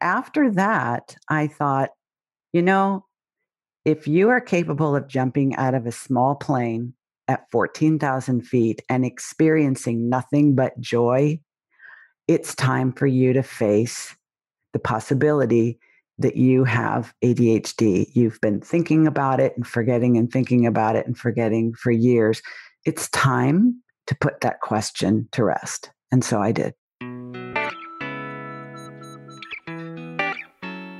after that, I thought, you know, if you are capable of jumping out of a small plane at 14,000 feet and experiencing nothing but joy, it's time for you to face the possibility that you have ADHD. You've been thinking about it and forgetting and thinking about it and forgetting for years. It's time to put that question to rest. And so I did.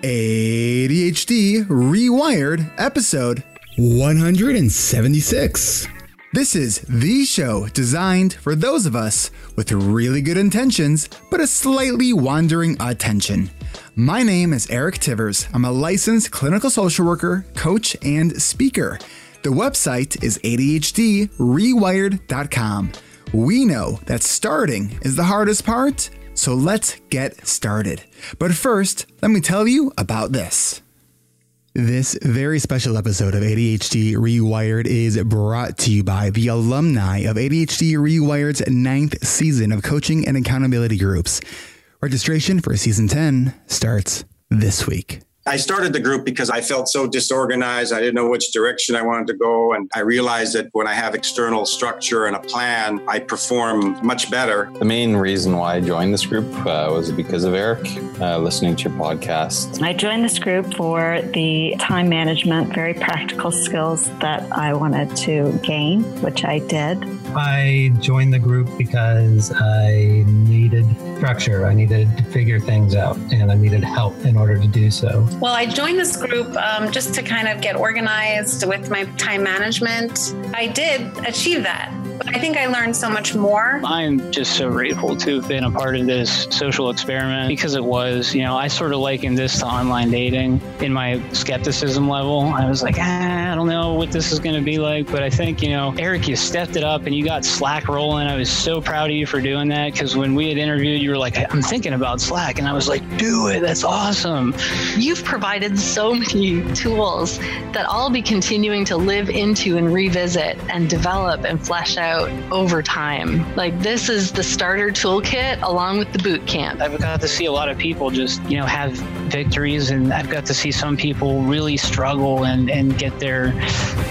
ADHD Rewired, episode 176. This is the show designed for those of us with really good intentions, but a slightly wandering attention. My name is Eric Tivers. I'm a licensed clinical social worker, coach, and speaker. The website is ADHDrewired.com. We know that starting is the hardest part so let's get started. But first, let me tell you about this. This very special episode of ADHD Rewired is brought to you by the alumni of ADHD Rewired's ninth season of coaching and accountability groups. Registration for season 10 starts this week. I started the group because I felt so disorganized. I didn't know which direction I wanted to go. And I realized that when I have external structure and a plan, I perform much better. The main reason why I joined this group uh, was because of Eric, uh, listening to your podcast. I joined this group for the time management, very practical skills that I wanted to gain, which I did. I joined the group because I needed structure. I needed to figure things out and I needed help in order to do so. Well, I joined this group um, just to kind of get organized with my time management. I did achieve that. But I think I learned so much more. I'm just so grateful to have been a part of this social experiment because it was, you know, I sort of likened this to online dating in my skepticism level. I was like, ah, I don't know what this is going to be like. But I think, you know, Eric, you stepped it up and you got Slack rolling. I was so proud of you for doing that because when we had interviewed, you were like, I'm thinking about Slack. And I was like, do it. That's awesome. You've provided so many tools that I'll be continuing to live into and revisit and develop and flesh out out over time. Like this is the starter toolkit along with the boot camp. I've got to see a lot of people just, you know, have victories and I've got to see some people really struggle and, and get their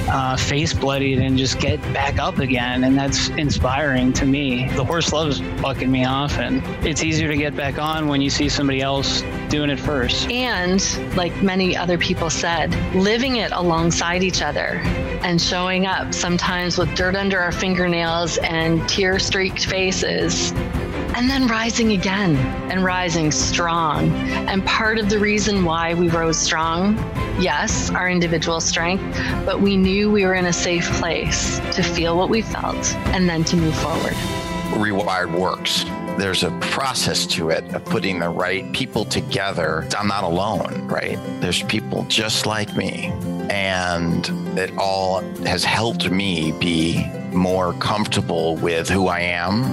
uh, face bloodied and just get back up again. And that's inspiring to me. The horse loves bucking me off and it's easier to get back on when you see somebody else doing it first. And like many other people said, living it alongside each other and showing up sometimes with dirt under our fingernails and tear streaked faces. And then rising again and rising strong. And part of the reason why we rose strong, yes, our individual strength, but we knew we were in a safe place to feel what we felt and then to move forward. Rewired works there's a process to it of putting the right people together. I'm not alone, right? There's people just like me and it all has helped me be more comfortable with who I am.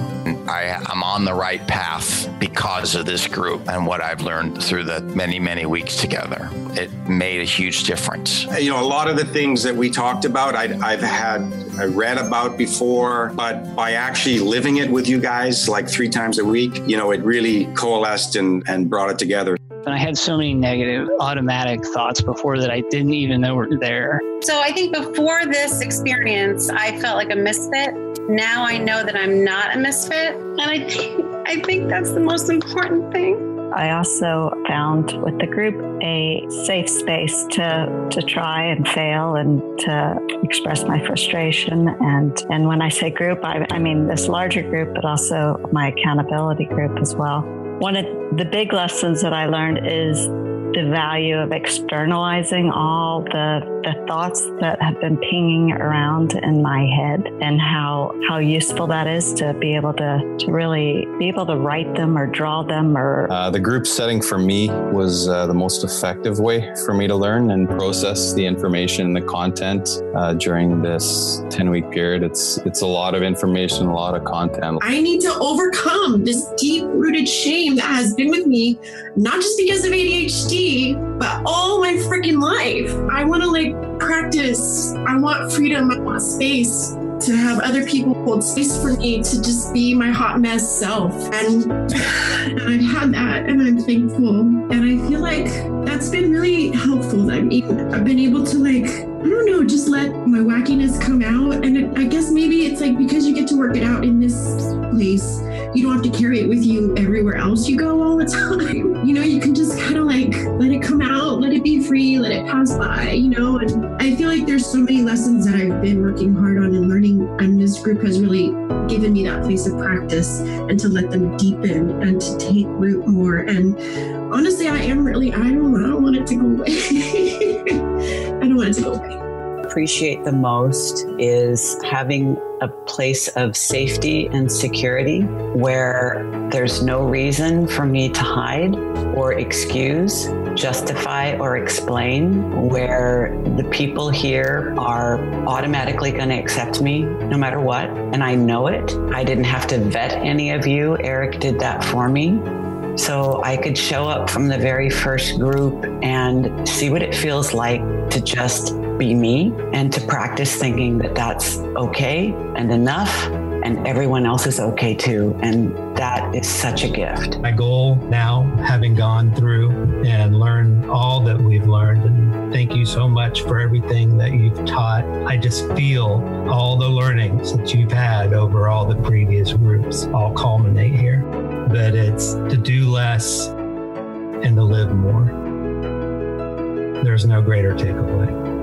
I, am on the right path because of this group and what I've learned through the many, many weeks together. It made a huge difference. You know, a lot of the things that we talked about, I, I've had I read about before, but by actually living it with you guys like three times a week, you know, it really coalesced and, and brought it together. And I had so many negative automatic thoughts before that I didn't even know were there. So I think before this experience, I felt like a misfit. Now I know that I'm not a misfit. And I think I think that's the most important thing. I also found with the group a safe space to to try and fail and to express my frustration. And and when I say group, I, I mean this larger group, but also my accountability group as well. One of the big lessons that I learned is the value of externalizing all the, the thoughts that have been pinging around in my head and how how useful that is to be able to, to really be able to write them or draw them or uh, the group setting for me was uh, the most effective way for me to learn and process the information and the content uh, during this 10 week period. It's it's a lot of information a lot of content. I need to overcome this deep rooted shame that has been with me not just because of adhd but all my freaking life. I want to like practice. I want freedom. I want space. to have other people hold space for me to just be my hot mess self. And, and I've had that and I'm thankful. And I feel like that's been really helpful. I mean, I've been able to like, I don't know, just let my wackiness come out. And it, I guess maybe it's like because you get to work it out in this place, you don't have to carry it with you everywhere else you go all the time. You know, you can just kind of like let it come out, let it be free, let it pass by, you know? And I feel like there's so many lessons that I've been working hard on and learning, and this group has really given me that place of practice and to let them deepen and to take root more. And honestly, I am really, I don't, I don't want it to go away. I don't want it to go away appreciate the most is having a place of safety and security where there's no reason for me to hide or excuse, justify, or explain, where the people here are automatically going to accept me no matter what. And I know it. I didn't have to vet any of you. Eric did that for me. So I could show up from the very first group and see what it feels like to just be me and to practice thinking that that's okay and enough and everyone else is okay too. And that is such a gift. My goal now, having gone through and learned all that we've learned, and thank you so much for everything that you've taught. I just feel all the learnings that you've had over all the previous groups all culminate here. That it's to do less and to live more. There's no greater takeaway.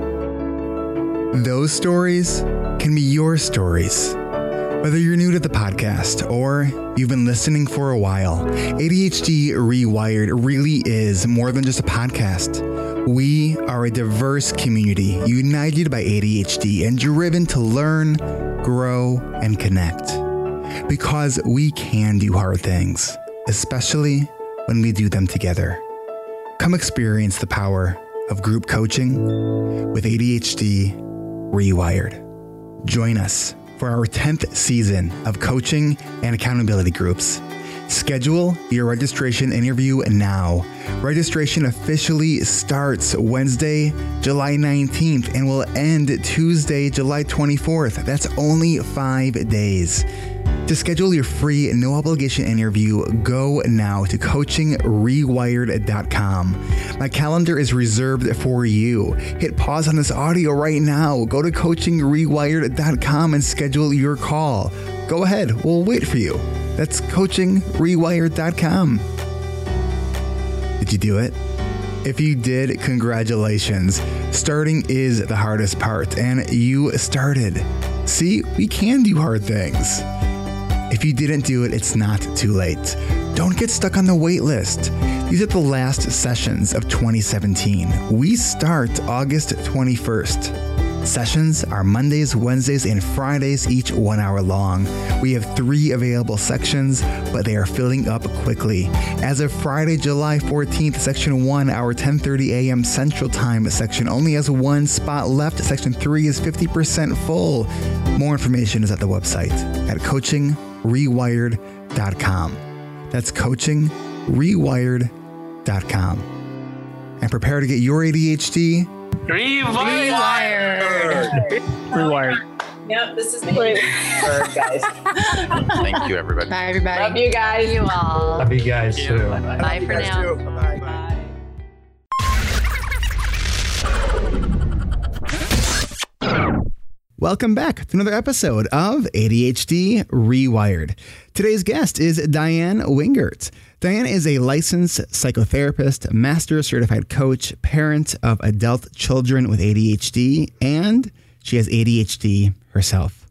Those stories can be your stories. Whether you're new to the podcast or you've been listening for a while, ADHD Rewired really is more than just a podcast. We are a diverse community united by ADHD and driven to learn, grow, and connect. Because we can do hard things, especially when we do them together. Come experience the power of group coaching with ADHD Rewired. Join us for our 10th season of coaching and accountability groups. Schedule your registration interview now. Registration officially starts Wednesday, July 19th and will end Tuesday, July 24th. That's only five days. To schedule your free no obligation interview, go now to coachingrewired.com. My calendar is reserved for you. Hit pause on this audio right now. Go to coachingrewired.com and schedule your call. Go ahead, we'll wait for you. That's coachingrewired.com. Did you do it? If you did, congratulations. Starting is the hardest part, and you started. See, we can do hard things. If you didn't do it, it's not too late. Don't get stuck on the wait list. These are the last sessions of 2017. We start August 21st. Sessions are Mondays, Wednesdays, and Fridays, each one hour long. We have three available sections, but they are filling up quickly. As of Friday, July 14th, Section 1, our 10:30 a.m. Central Time section only has one spot left. Section 3 is 50% full. More information is at the website at coachingrewired.com. That's coachingrewired.com. And prepare to get your ADHD Rewired. Rewired. Yep, this is me. guys. Thank you, everybody. Bye, everybody. Love you guys. You all. Love you guys too. Bye for now. Welcome back to another episode of ADHD Rewired. Today's guest is Diann Wingert. Diann is a licensed psychotherapist, master certified coach, parent of adult children with ADHD, and she has ADHD herself.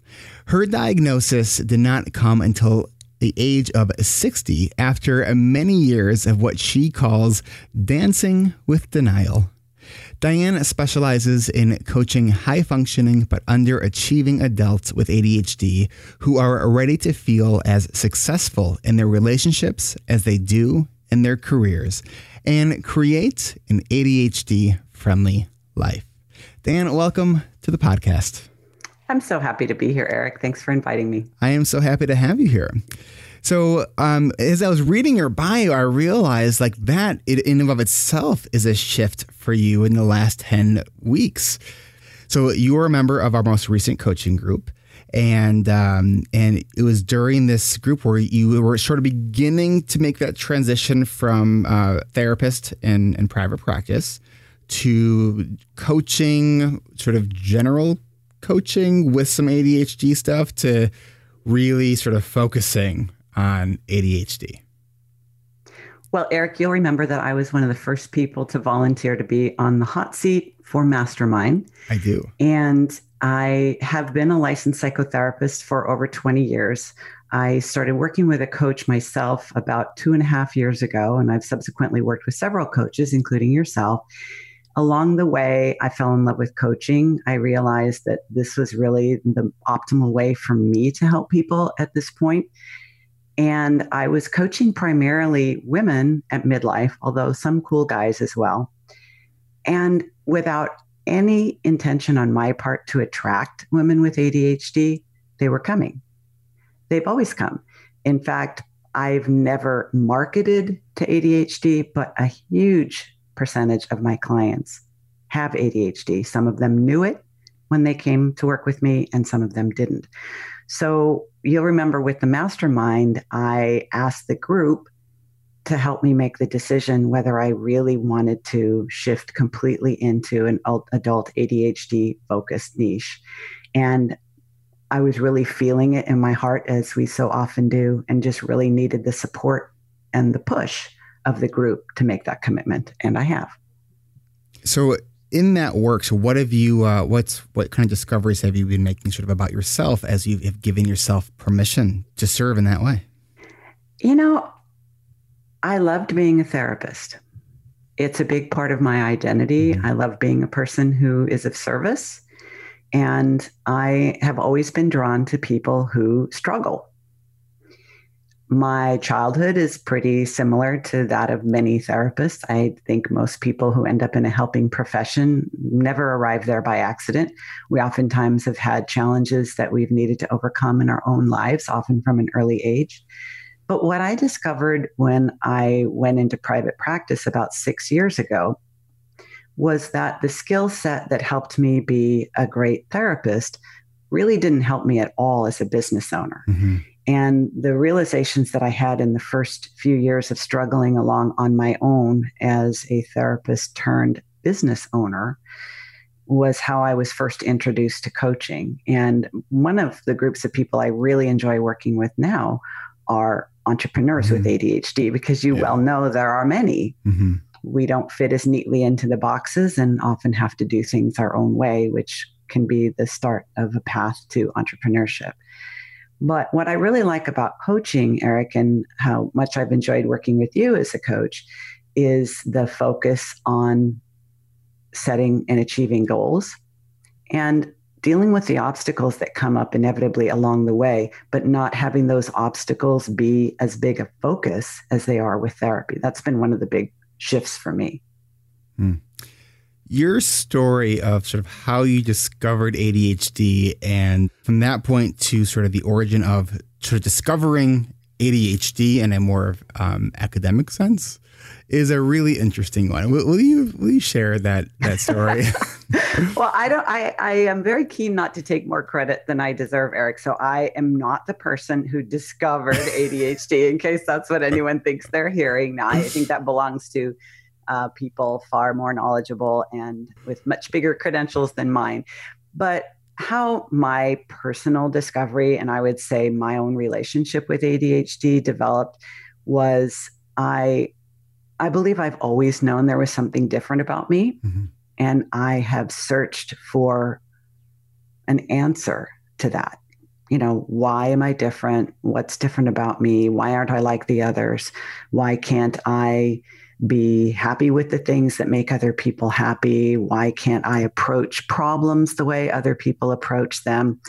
Her diagnosis did not come until the age of 60 after many years of what she calls dancing with denial. Diann specializes in coaching high functioning but underachieving adults with ADHD who are ready to feel as successful in their relationships as they do in their careers and create an ADHD friendly life. Diann, welcome to the podcast. I'm so happy to be here, Eric. Thanks for inviting me. I am so happy to have you here. So, um, as I was reading your bio, I realized like that in and of itself is a shift for you in the last 10 weeks. So, you were a member of our most recent coaching group, and um, and it was during this group where you were sort of beginning to make that transition from uh, therapist in private practice to coaching, sort of general coaching with some ADHD stuff to really sort of focusing on ADHD. Well, Eric, you'll remember that I was one of the first people to volunteer to be on the hot seat for Mastermind. I do. And I have been a licensed psychotherapist for over 20 years. I started working with a coach myself about two and a half years ago, and I've subsequently worked with several coaches, including yourself. Along the way, I fell in love with coaching. I realized that this was really the optimal way for me to help people at this point. And I was coaching primarily women at midlife, although some cool guys as well. And without any intention on my part to attract women with ADHD, they were coming. They've always come. In fact, I've never marketed to ADHD, but a huge percentage of my clients have ADHD. Some of them knew it when they came to work with me, and some of them didn't. So you'll remember with the mastermind, I asked the group to help me make the decision whether I really wanted to shift completely into an adult ADHD focused niche. And I was really feeling it in my heart, as we so often do, and just really needed the support and the push of the group to make that commitment. And I have. So, in that work, so what have you, uh, what's, what kind of discoveries have you been making sort of about yourself as you have given yourself permission to serve in that way? You know, I loved being a therapist. It's a big part of my identity. Mm-hmm. I love being a person who is of service. And I have always been drawn to people who struggle. My childhood is pretty similar to that of many therapists. I think most people who end up in a helping profession never arrive there by accident. We oftentimes have had challenges that we've needed to overcome in our own lives, often from an early age. But what I discovered when I went into private practice about six years ago was that the skill set that helped me be a great therapist really didn't help me at all as a business owner. Mm-hmm. And the realizations that I had in the first few years of struggling along on my own as a therapist turned business owner was how I was first introduced to coaching. And one of the groups of people I really enjoy working with now are entrepreneurs mm-hmm. with ADHD because you yeah. well know there are many. Mm-hmm. We don't fit as neatly into the boxes and often have to do things our own way, which can be the start of a path to entrepreneurship. But what I really like about coaching, Eric, and how much I've enjoyed working with you as a coach, is the focus on setting and achieving goals and dealing with the obstacles that come up inevitably along the way, but not having those obstacles be as big a focus as they are with therapy. That's been one of the big shifts for me. Hmm. Your story of sort of how you discovered ADHD and from that point to sort of the origin of sort of discovering ADHD in a more um, academic sense is a really interesting one. Will, will, you will you share that that story? well, I don't. I I am very keen not to take more credit than I deserve, Eric. So I am not the person who discovered ADHD. in case that's what anyone thinks they're hearing. Now, I think that belongs to uh, people far more knowledgeable and with much bigger credentials than mine. But how my personal discovery and I would say my own relationship with ADHD developed was I I believe I've always known there was something different about me. Mm-hmm. And I have searched for an answer to that. You know, why am I different? What's different about me? Why aren't I like the others? Why can't I be happy with the things that make other people happy? Why can't I approach problems the way other people approach them?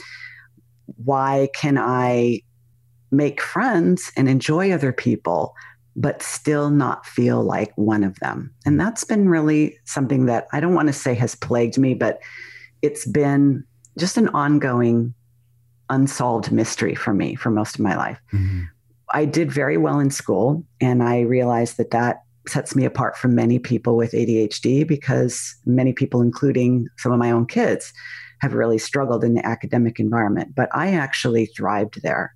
Why can I make friends and enjoy other people but still not feel like one of them. And that's been really something that I don't want to say has plagued me, but it's been just an ongoing unsolved mystery for me for most of my life. Mm-hmm. I did very well in school, and I realized that that sets me apart from many people with ADHD because many people, including some of my own kids, have really struggled in the academic environment. But I actually thrived there.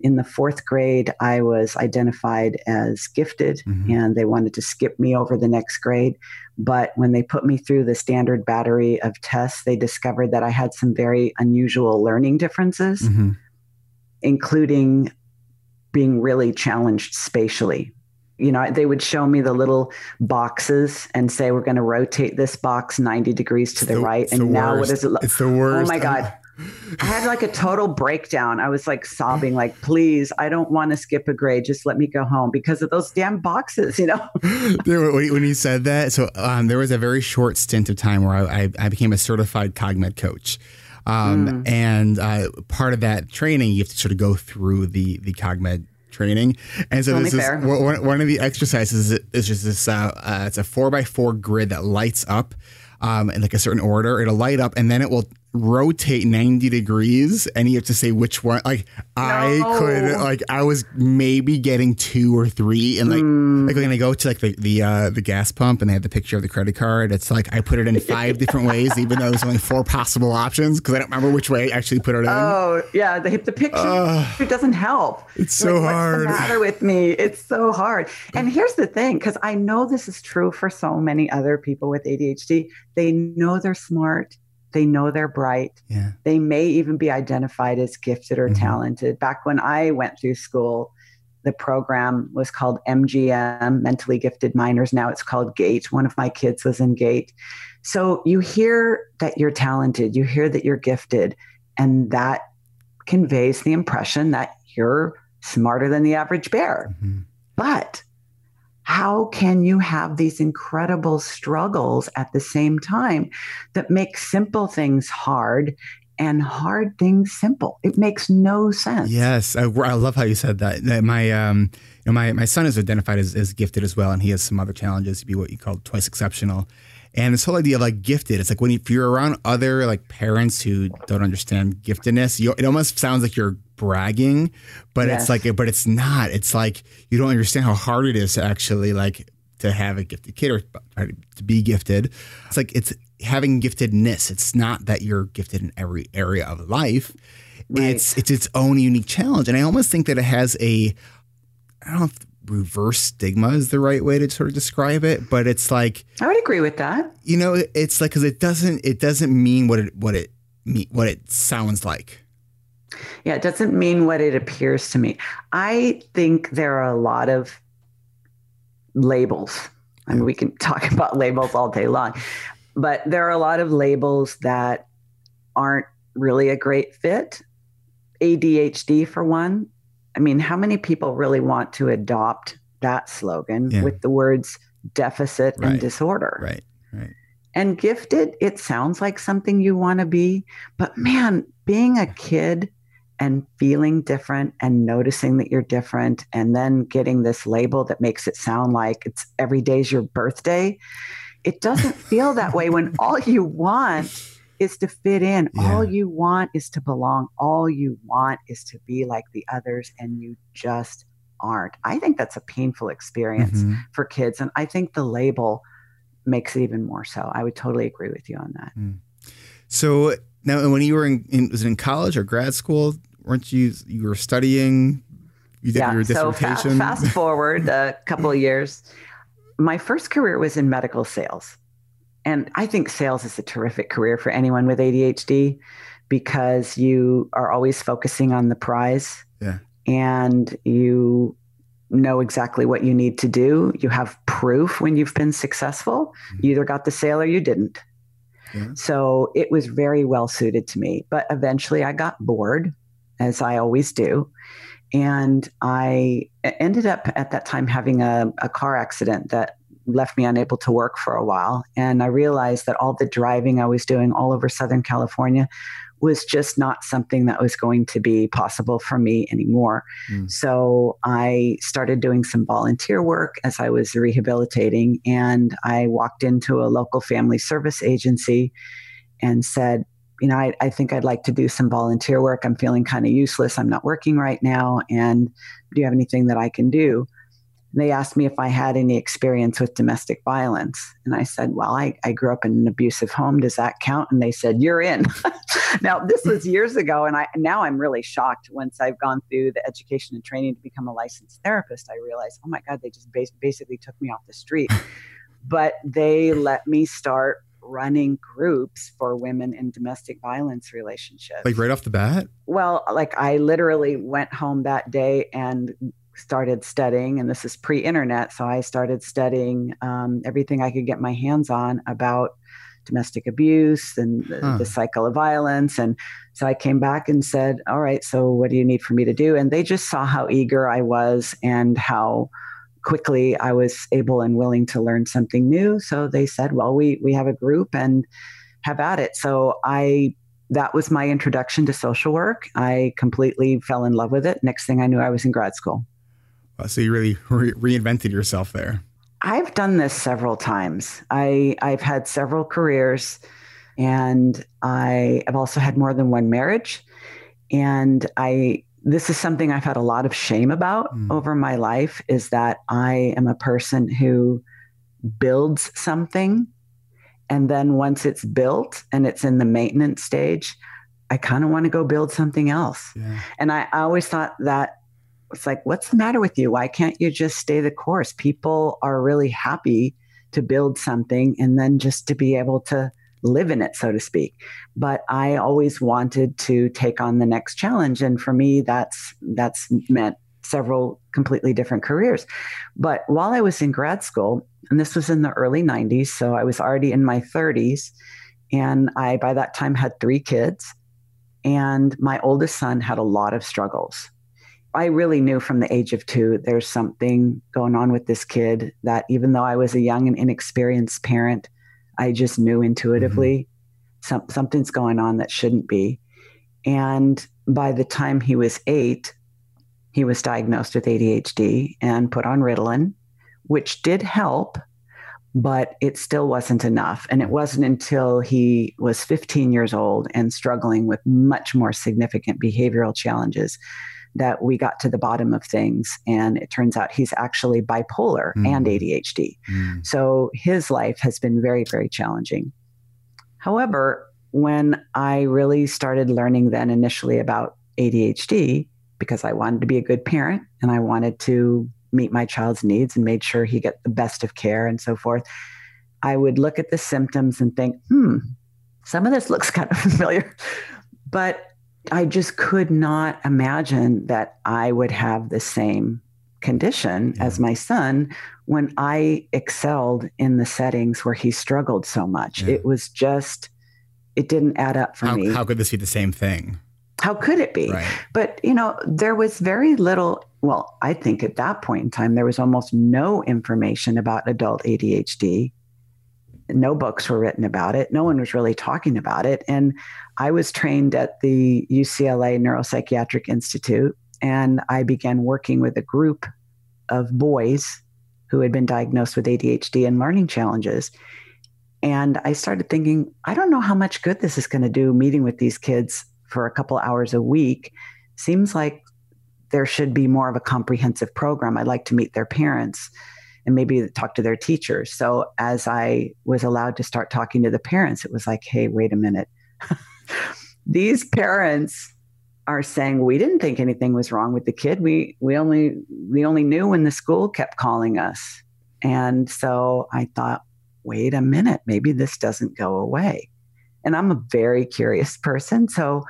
In the fourth grade, I was identified as gifted, Mhm. and they wanted to skip me over the next grade. But when they put me through the standard battery of tests, they discovered that I had some very unusual learning differences, Mhm. including being really challenged spatially. You know, they would show me the little boxes and say, we're going to rotate this box 90 degrees to the, right. And the now what worst. does it look? It's the worst. Oh my God. I had like a total breakdown. I was like sobbing, like, please, I don't want to skip a grade. Just let me go home because of those damn boxes, you know? When when you said that, so um, there was a very short stint of time where I, I, I became a certified cogmed coach. Um, Mm. And uh, part of that training, you have to sort of go through the the cogmed training. And so Only this is one, one of the exercises is, is just this. Uh, uh, it's a four by four grid that lights up um, in like a certain order. It'll light up, and then it will rotate 90 degrees and you have to say which one like i could like i was maybe getting two or three and like Mm. like when I go to like the the uh, the gas pump and they have the picture of the credit card, it's like I put it in five different ways, even though there's only four possible options because I don't remember which way I actually put it in. Oh, yeah. The, the picture Ugh. it doesn't help. It's so Like, hard. What's the matter with me? It's so hard. And here's the thing because I know this is true for so many other people with ADHD. They know they're smart, they know they're bright, Yeah. they may even be identified as gifted or Mhm. talented. Back when I went through school, the program was called MGM, Mentally Gifted Minors. Now it's called GATE. One of my kids was in GATE. So you hear that you're talented, you hear that you're gifted, and that conveys the impression that you're smarter than the average bear. Mhm. But how can you have these incredible struggles at the same time that make simple things hard and hard things simple? It makes no sense. Yes, I, I love how you said that. My um, you know, my my son is identified as, as gifted as well, and he has some other challenges to be what you call twice exceptional. And this whole idea of like gifted, it's like when you, if you're around other like parents who don't understand giftedness, you, it almost sounds like you're bragging, but Yes. it's like, but it's not. It's like you don't understand how hard it is to actually like to have a gifted kid or to be gifted. It's like it's having giftedness. It's not that you're gifted in every area of life. Right. It's it's its own unique challenge, and I almost think that it has a I don't know if reverse stigma is the right way to sort of describe it, but it's like I would agree with that. you know it's like because it doesn't it doesn't mean what it what it mean what it sounds like. Yeah, it doesn't mean what it appears to me. I think there are a lot of labels. I mean, we can talk about labels all day long, but there are a lot of labels that aren't really a great fit. ADHD, for one. I mean, how many people really want to adopt that slogan Yeah. with the words deficit Right. and disorder? Right. Right. And gifted, it sounds like something you want to be. But man, being a kid and feeling different and noticing that you're different and then getting this label that makes it sound like it's every day's your birthday, it doesn't feel that way when all you want is to fit in. Yeah. All you want is to belong. All you want is to be like the others, and you just aren't. I think that's a painful experience Mhm. for kids. And I think the label makes it even more so. I would totally agree with you on that. So now, when you were in, in was it in college or grad school? Weren't you you were studying? You did your So fa- dissertation. fast forward a couple of years. My first career was in medical sales. And I think sales is a terrific career for anyone with ADHD because you are always focusing on the prize. Yeah. And you know exactly what you need to do. You have proof when you've been successful. Mm-hmm. You either got the sale or you didn't. Yeah. So it was very well suited to me. But eventually I got bored, as I always do. And I ended up at that time having a, a car accident that left me unable to work for a while. And I realized that all the driving I was doing all over Southern California was just not something that was going to be possible for me anymore. Mm. So I started doing some volunteer work as I was rehabilitating. And I walked into a local family service agency and said, you know, I, I think I'd like to do some volunteer work. I'm feeling kind of useless. I'm not working right now. And do you have anything that I can do? They asked me if I had any experience with domestic violence. And I said, Well, I, I grew up in an abusive home. Does that count? And they said, You're in. now, this was years ago. And I now I'm really shocked once I've gone through the education and training to become a licensed therapist. I realized, oh my God, they just bas- basically took me off the street. but they let me start running groups for women in domestic violence relationships. Like right off the bat? Well, like I literally went home that day and started studying, and this is pre internet. So I started studying um, everything I could get my hands on about domestic abuse and the, huh. the, cycle of violence. And so I came back and said, All right, so what do you need for me to do? And they just saw how eager I was and how quickly I was able and willing to learn something new. So they said, well, we, we have a group and have at it. So I, that was my introduction to social work. I completely fell in love with it. Next thing I knew, I was in grad school. So you really re- reinvented yourself there. I've done this several times. I, I've had several careers and I have also had more than one marriage. And I this is something I've had a lot of shame about mm. over my life is that I am a person who builds something. And then once it's built and it's in the maintenance stage, I kind of want to go build something else. Yeah. And I, I always thought that it's like, what's the matter with you? Why can't you just stay the course? People are really happy to build something and then just to be able to live in it, so to speak. But I always wanted to take on the next challenge. And for me, that's that's meant several completely different careers. But while I was in grad school, and this was in the early 90s, so I was already in my 30s, and I by that time had three kids, and my oldest son had a lot of struggles. I really knew from the age of two there's something going on with this kid that even though I was a young and inexperienced parent, I just knew intuitively mm-hmm. some, something's going on that shouldn't be. And by the time he was eight, he was diagnosed with ADHD and put on Ritalin, which did help, but it still wasn't enough. And it wasn't until he was 15 years old and struggling with much more significant behavioral challenges that we got to the bottom of things. And it turns out he's actually bipolar mm. and ADHD. Mm. So his life has been very, very challenging. However, when I really started learning then initially about ADHD, because I wanted to be a good parent and I wanted to meet my child's needs and made sure he get the best of care and so forth, I would look at the symptoms and think, hmm, some of this looks kind of familiar. But I just could not imagine that I would have the same condition yeah. as my son when I excelled in the settings where he struggled so much. Yeah. It was just, it didn't add up for how, me. How could this be the same thing? How could it be? Right. But, you know, there was very little, well, I think at that point in time, there was almost no information about adult ADHD no books were written about it. No one was really talking about it. And I was trained at the UCLA Neuropsychiatric Institute, and I began working with a group of boys who had been diagnosed with ADHD and learning challenges. And I started thinking, I don't know how much good this is going to do meeting with these kids for a couple hours a week. Seems like there should be more of a comprehensive program. I'd like to meet their parents and maybe talk to their teachers. So as I was allowed to start talking to the parents, it was like, hey, wait a minute. These parents are saying we didn't think anything was wrong with the kid. We we only we only knew when the school kept calling us. And so I thought, wait a minute, maybe this doesn't go away. And I'm a very curious person, so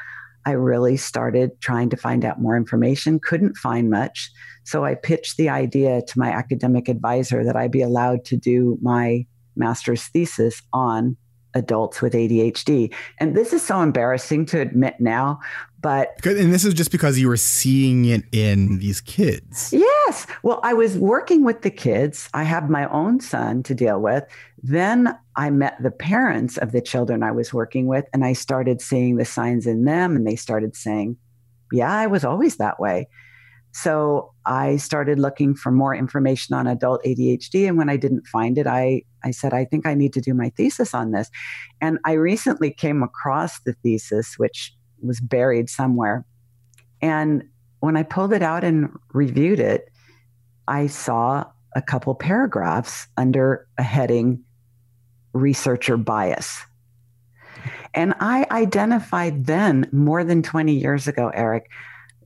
I really started trying to find out more information, couldn't find much. So I pitched the idea to my academic advisor that I be allowed to do my master's thesis on adults with ADHD. And this is so embarrassing to admit now, but and this is just because you were seeing it in these kids. Yes. Well, I was working with the kids. I have my own son to deal with. Then I met the parents of the children I was working with and I started seeing the signs in them and they started saying, "Yeah, I was always that way." So I started looking for more information on adult ADHD. And when I didn't find it, I, I said, I think I need to do my thesis on this. And I recently came across the thesis, which was buried somewhere. And when I pulled it out and reviewed it, I saw a couple paragraphs under a heading researcher bias. And I identified then, more than 20 years ago, Eric,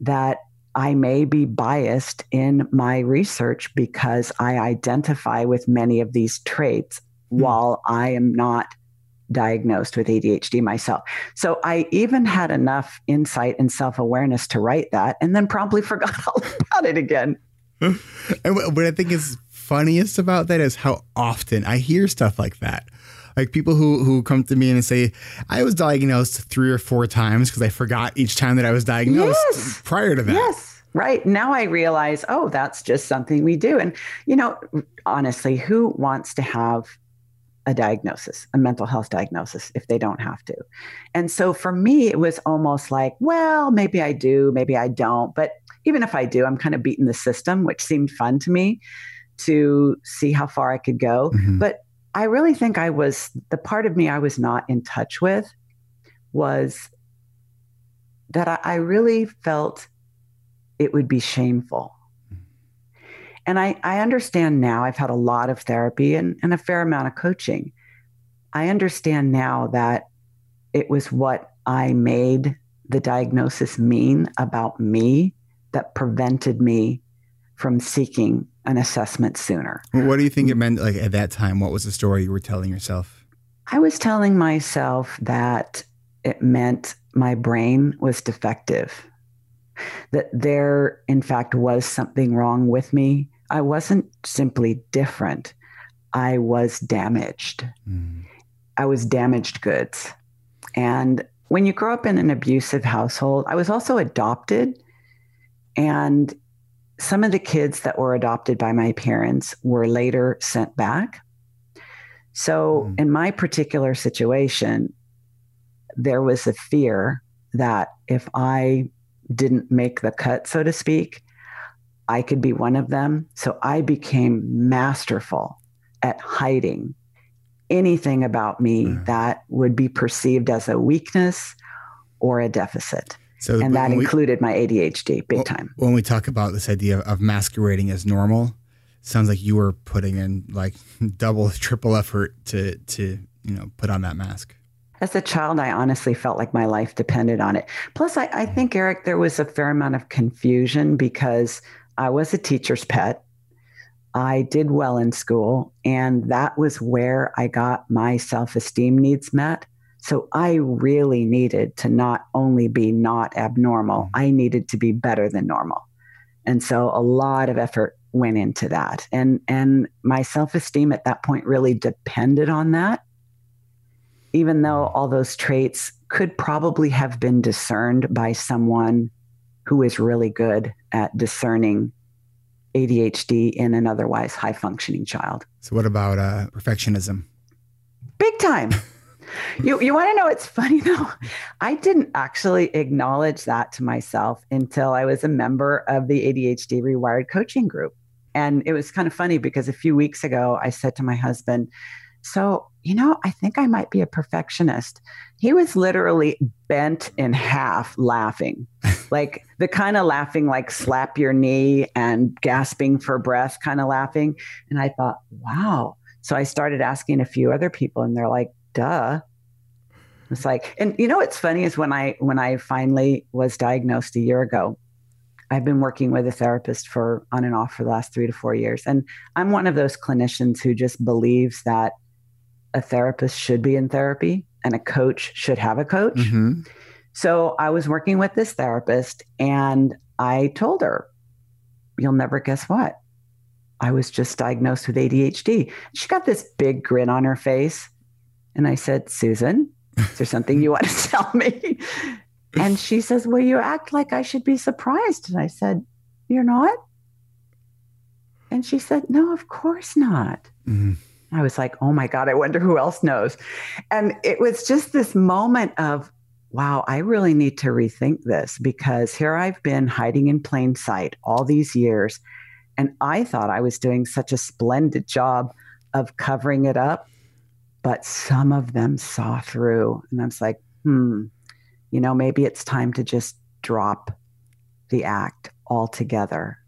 that I may be biased in my research because I identify with many of these traits mm. while I am not diagnosed with ADHD myself. So I even had enough insight and self awareness to write that and then promptly forgot all about it again. and what I think is funniest about that is how often I hear stuff like that. Like people who who come to me and say, I was diagnosed three or four times because I forgot each time that I was diagnosed yes. prior to that. Yes. Right. Now I realize, oh, that's just something we do. And, you know, honestly, who wants to have a diagnosis, a mental health diagnosis, if they don't have to. And so for me, it was almost like, well, maybe I do, maybe I don't. But even if I do, I'm kind of beating the system, which seemed fun to me to see how far I could go. Mm-hmm. But I really think I was, the part of me I was not in touch with was that I, I really felt it would be shameful and I, I understand now, I've had a lot of therapy and, and a fair amount of coaching. I understand now that it was what I made the diagnosis mean about me that prevented me from seeking an assessment sooner. What do you think it meant like at that time? What was the story you were telling yourself? I was telling myself that it meant my brain was defective, that there, in fact, was something wrong with me, I wasn't simply different, I was damaged. Mm. I was damaged goods. And when you grow up in an abusive household, I was also adopted. And some of the kids that were adopted by my parents were later sent back. So, mm. in my particular situation, there was a fear that if I didn't make the cut, so to speak, I could be one of them. So I became masterful at hiding anything about me mm. that would be perceived as a weakness or a deficit. So, and that included we, my ADHD big well, time. When we talk about this idea of masquerading as normal, sounds like you were putting in like double, triple effort to to you know put on that mask. As a child, I honestly felt like my life depended on it. Plus, I, I think Eric, there was a fair amount of confusion because I was a teacher's pet. I did well in school, and that was where I got my self esteem needs met. So I really needed to not only be not abnormal, mm. I needed to be better than normal. And so a lot of effort went into that. And and my self-esteem at that point really depended on that. Even though mm. all those traits could probably have been discerned by someone who is really good at discerning ADHD in an otherwise high functioning child. So, what about uh, perfectionism? Big time. you you want to know it's funny though? I didn't actually acknowledge that to myself until I was a member of the ADHD Rewired coaching group. And it was kind of funny because a few weeks ago I said to my husband, so, you know, I think I might be a perfectionist. He was literally bent in half laughing, like the kind of laughing, like slap your knee and gasping for breath kind of laughing. And I thought, wow. So I started asking a few other people, and they're like, duh. It's like, and you know what's funny is when I when I finally was diagnosed a year ago, I've been working with a therapist for on and off for the last three to four years. And I'm one of those clinicians who just believes that a therapist should be in therapy and a coach should have a coach. Mm-hmm. So I was working with this therapist and I told her, You'll never guess what? I was just diagnosed with ADHD. She got this big grin on her face. And I said, Susan, is there something you want to tell me? And she says, Well, you act like I should be surprised. And I said, You're not? And she said, No, of course not. Mm-hmm. I was like, oh my God, I wonder who else knows. And it was just this moment of, wow, I really need to rethink this because here I've been hiding in plain sight all these years. And I thought I was doing such a splendid job of covering it up. But some of them saw through. And I was like, hmm, you know, maybe it's time to just drop the act altogether.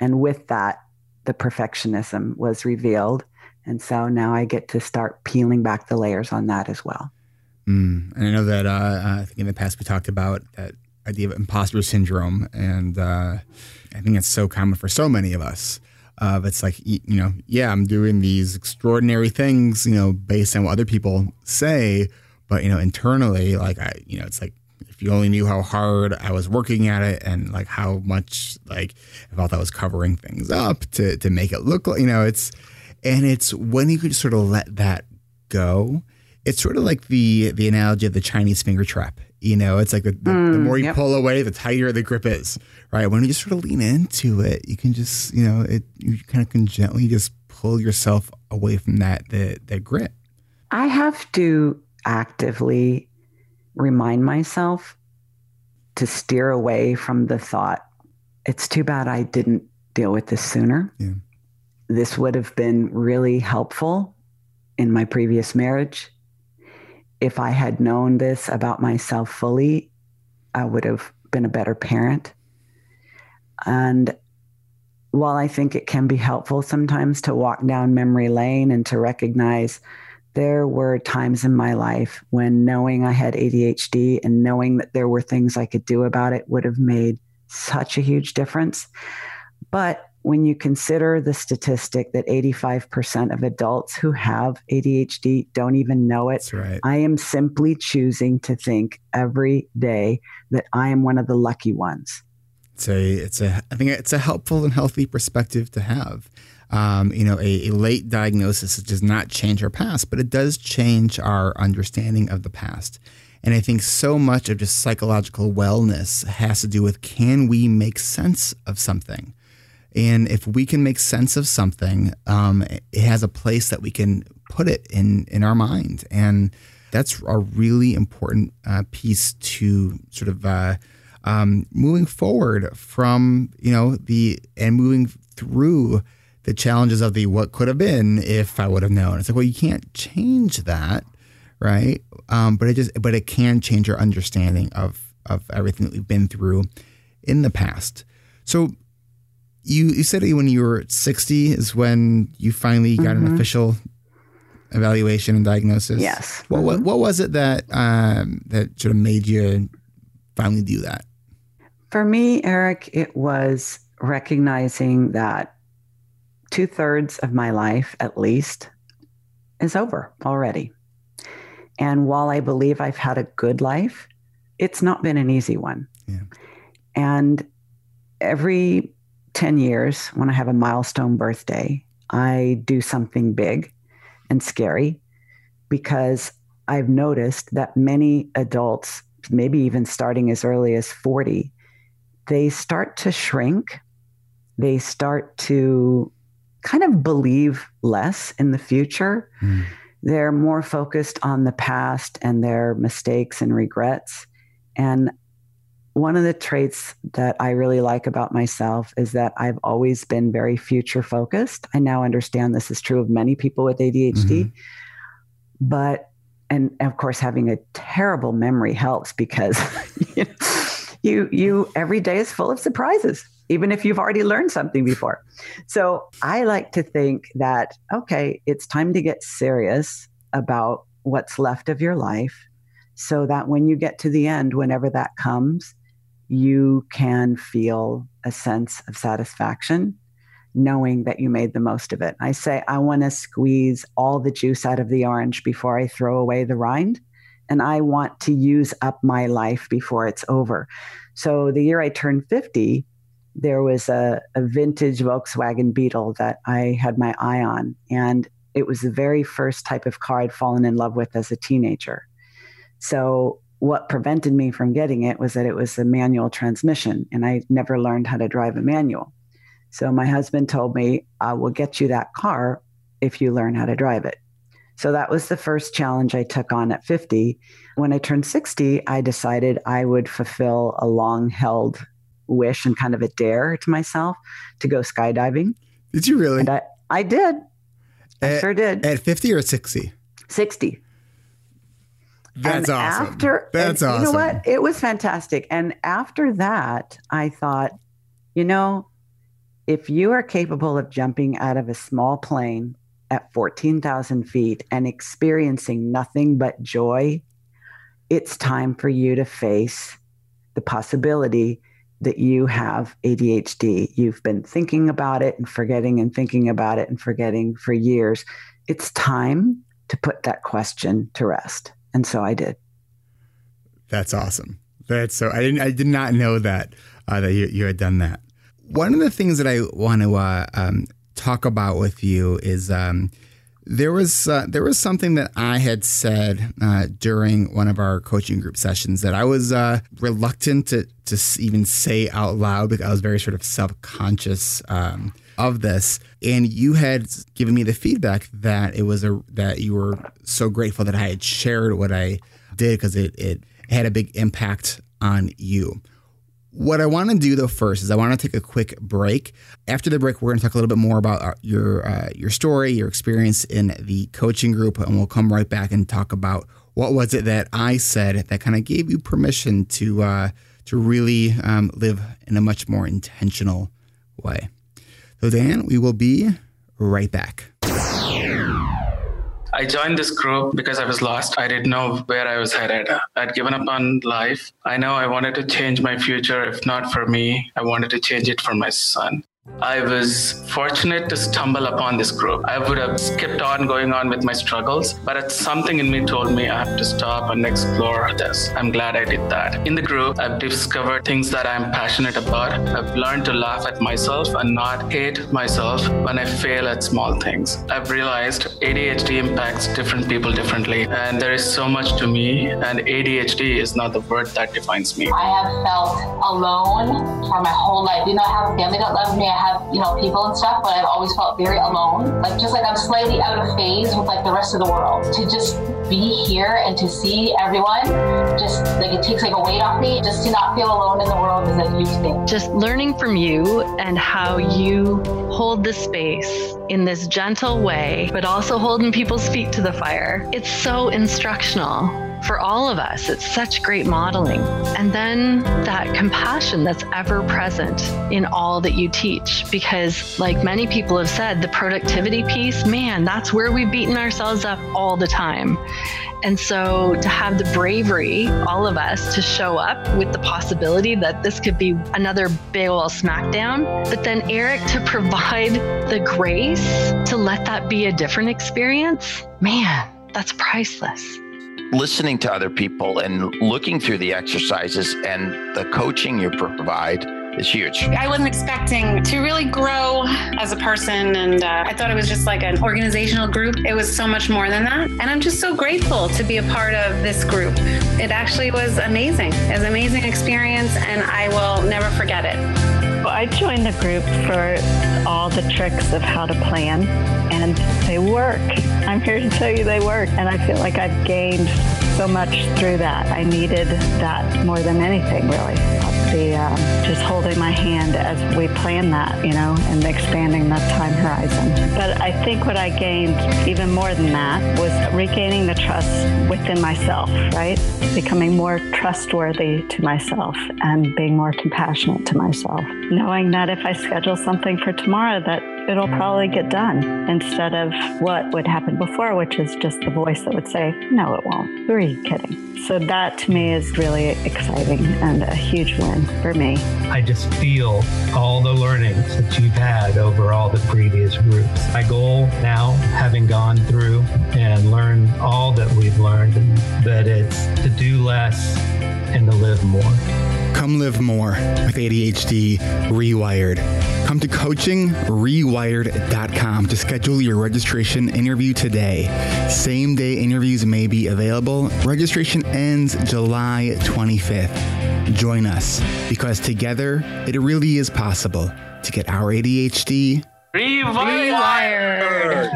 And with that, the perfectionism was revealed. And so now I get to start peeling back the layers on that as well. Mm. And I know that uh, I think in the past we talked about that idea of imposter syndrome, and uh, I think it's so common for so many of us. Uh, it's like you know, yeah, I'm doing these extraordinary things, you know, based on what other people say, but you know, internally, like I, you know, it's like if you only knew how hard I was working at it and like how much like I felt I was covering things up to to make it look like, you know, it's and it's when you can sort of let that go. It's sort of like the the analogy of the Chinese finger trap. You know, it's like the, the, mm, the more you yep. pull away, the tighter the grip is, right? When you just sort of lean into it, you can just, you know, it you kind of can gently just pull yourself away from that that that grip. I have to actively remind myself to steer away from the thought, it's too bad I didn't deal with this sooner. Yeah. This would have been really helpful in my previous marriage if I had known this about myself fully, I would have been a better parent. And while I think it can be helpful sometimes to walk down memory lane and to recognize there were times in my life when knowing I had ADHD and knowing that there were things I could do about it would have made such a huge difference. But when you consider the statistic that 85% of adults who have ADHD don't even know it, right. I am simply choosing to think every day that I am one of the lucky ones. It's a, it's a, I think it's a helpful and healthy perspective to have. Um, you know, a, a late diagnosis does not change our past, but it does change our understanding of the past. And I think so much of just psychological wellness has to do with can we make sense of something? And if we can make sense of something, um, it has a place that we can put it in in our mind, and that's a really important uh, piece to sort of uh, um, moving forward from you know the and moving through the challenges of the what could have been if I would have known. It's like well, you can't change that, right? Um, but it just but it can change your understanding of of everything that we've been through in the past. So you you said when you were 60 is when you finally got mm-hmm. an official evaluation and diagnosis. Yes. What, mm-hmm. what, what was it that um, that sort of made you finally do that? For me, Eric, it was recognizing that two thirds of my life, at least, is over already. And while I believe I've had a good life, it's not been an easy one. Yeah. And every 10 years, when I have a milestone birthday, I do something big and scary because I've noticed that many adults, maybe even starting as early as 40, they start to shrink. They start to kind of believe less in the future. Mm. They're more focused on the past and their mistakes and regrets. And one of the traits that I really like about myself is that I've always been very future focused. I now understand this is true of many people with ADHD. Mm-hmm. But, and of course, having a terrible memory helps because you, know, you, you, every day is full of surprises, even if you've already learned something before. So I like to think that, okay, it's time to get serious about what's left of your life so that when you get to the end, whenever that comes, you can feel a sense of satisfaction knowing that you made the most of it. I say, I want to squeeze all the juice out of the orange before I throw away the rind. And I want to use up my life before it's over. So the year I turned 50, there was a, a vintage Volkswagen Beetle that I had my eye on. And it was the very first type of car I'd fallen in love with as a teenager. So what prevented me from getting it was that it was a manual transmission and I never learned how to drive a manual. So my husband told me, I will get you that car if you learn how to drive it. So that was the first challenge I took on at 50. When I turned 60, I decided I would fulfill a long held wish and kind of a dare to myself to go skydiving. Did you really? I, I did. I sure did. At 50 or 60? 60. That's and awesome. After, That's awesome. You know what? It was fantastic. And after that, I thought, you know, if you are capable of jumping out of a small plane at 14,000 feet and experiencing nothing but joy, it's time for you to face the possibility that you have ADHD. You've been thinking about it and forgetting and thinking about it and forgetting for years. It's time to put that question to rest. And so I did. That's awesome. That's so I didn't I did not know that uh, that you, you had done that. One of the things that I want to uh, um, talk about with you is um, there was uh, there was something that I had said uh, during one of our coaching group sessions that I was uh, reluctant to to even say out loud because I was very sort of self conscious um, of this. And you had given me the feedback that it was a that you were so grateful that I had shared what I did because it it had a big impact on you. What I want to do though first is I want to take a quick break. After the break, we're going to talk a little bit more about uh, your uh, your story, your experience in the coaching group, and we'll come right back and talk about what was it that I said that kind of gave you permission to uh, to really um, live in a much more intentional way. So, Diann, we will be right back. I joined this group because I was lost. I didn't know where I was headed. I'd given up on life. I know I wanted to change my future. If not for me, I wanted to change it for my son. I was fortunate to stumble upon this group. I would have skipped on going on with my struggles, but something in me told me I have to stop and explore this. I'm glad I did that. In the group, I've discovered things that I'm passionate about. I've learned to laugh at myself and not hate myself when I fail at small things. I've realized ADHD impacts different people differently, and there is so much to me, and ADHD is not the word that defines me. I have felt alone for my whole life. You I have family that loves me. I have, you know, people and stuff, but I've always felt very alone. Like just like I'm slightly out of phase with like the rest of the world. To just be here and to see everyone, just like it takes like a weight off me. Just to not feel alone in the world is a huge thing. Just learning from you and how you hold the space in this gentle way, but also holding people's feet to the fire. It's so instructional for all of us. It's such great modeling. And then that compassion that's ever present in all that you teach. Because, like many people have said, the productivity piece, man, that's where we've beaten ourselves up all the time. And so to have the bravery, all of us, to show up with the possibility that this could be another big old smackdown, but then Eric to provide the grace to let that be a different experience, man, that's priceless listening to other people and looking through the exercises and the coaching you provide is huge. I wasn't expecting to really grow as a person, and uh, I thought it was just like an organizational group. It was so much more than that. And I'm just so grateful to be a part of this group. It actually was amazing. It was an amazing experience, and I will never forget it. I joined the group for all the tricks of how to plan, and they work. I'm here to tell you they work, and I feel like I've gained so much through that. I needed that more than anything, really. The um, just holding my hand as we plan that, you know, and expanding that time horizon. But I think what I gained even more than that was regaining the trust within myself, right? Becoming more trustworthy to myself and being more compassionate to myself knowing that if I schedule something for tomorrow, that it'll probably get done instead of what would happen before, which is just the voice that would say, No, it won't. Who are you kidding? So that to me is really exciting and a huge win for me. I just feel all the learnings that you've had over all the previous groups. My goal now, having gone through and learned all that we've learned, that it's to do less and to live more. Come live more with ADHD Rewired. Come to coachingrewired.com to schedule your registration interview today. Same day interviews may be available. Registration ends July 25th. Join us because together it really is possible to get our ADHD rewired.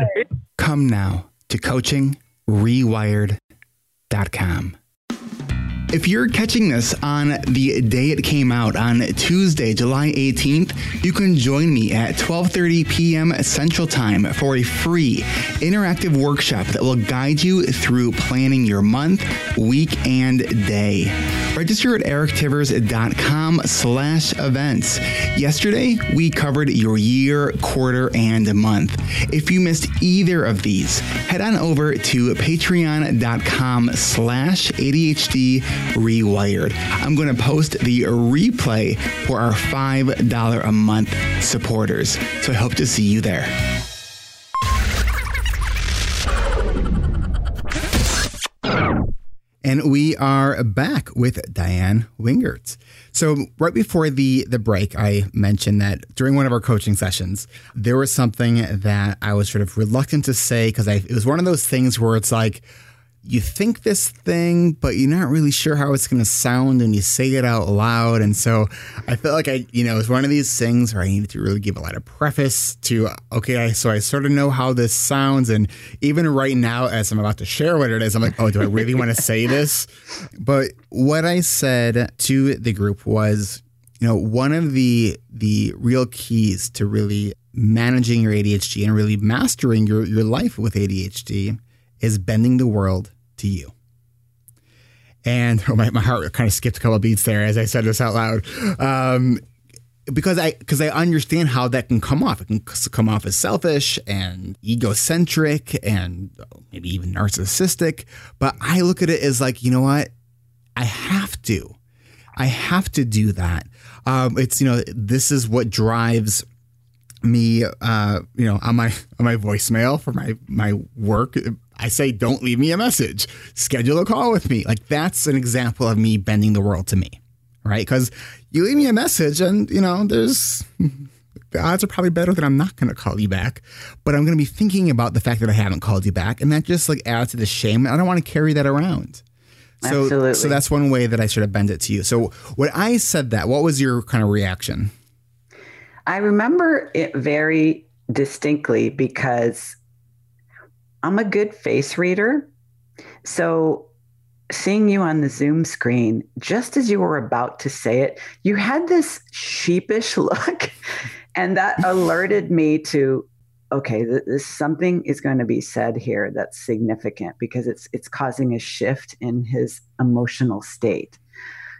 Come now to coachingrewired.com. If you're catching this on the day it came out on Tuesday, July 18th, you can join me at 12:30 p.m. Central Time for a free interactive workshop that will guide you through planning your month, week, and day. Register at erictivers.com slash events. Yesterday, we covered your year, quarter, and month. If you missed either of these, head on over to patreon.com slash ADHD rewired. I'm going to post the replay for our $5 a month supporters. So I hope to see you there. And we are back with Diann Wingert. So right before the the break, I mentioned that during one of our coaching sessions, there was something that I was sort of reluctant to say because it was one of those things where it's like, you think this thing, but you're not really sure how it's going to sound, and you say it out loud. And so I felt like I, you know, it was one of these things where I needed to really give a lot of preface to, okay, so I sort of know how this sounds. And even right now, as I'm about to share what it is, I'm like, oh, do I really want to say this? But what I said to the group was, you know, one of the the real keys to really managing your ADHD and really mastering your, your life with ADHD is bending the world to you. And oh, my, my heart kind of skipped a couple beats there as I said this out loud. Um, because I because I understand how that can come off. It can come off as selfish and egocentric and maybe even narcissistic. But I look at it as like, you know what? I have to. I have to do that. Um, it's you know this is what drives me. Uh, you know on my on my voicemail for my my work. I say, don't leave me a message. Schedule a call with me. Like that's an example of me bending the world to me, right? Because you leave me a message, and you know, there's the odds are probably better that I'm not going to call you back. But I'm going to be thinking about the fact that I haven't called you back, and that just like adds to the shame. I don't want to carry that around. So, Absolutely. so that's one way that I sort of bend it to you. So when I said that, what was your kind of reaction? I remember it very distinctly because I'm a good face reader. So seeing you on the Zoom screen, just as you were about to say it, you had this sheepish look. and that alerted me to okay this something is going to be said here that's significant because it's it's causing a shift in his emotional state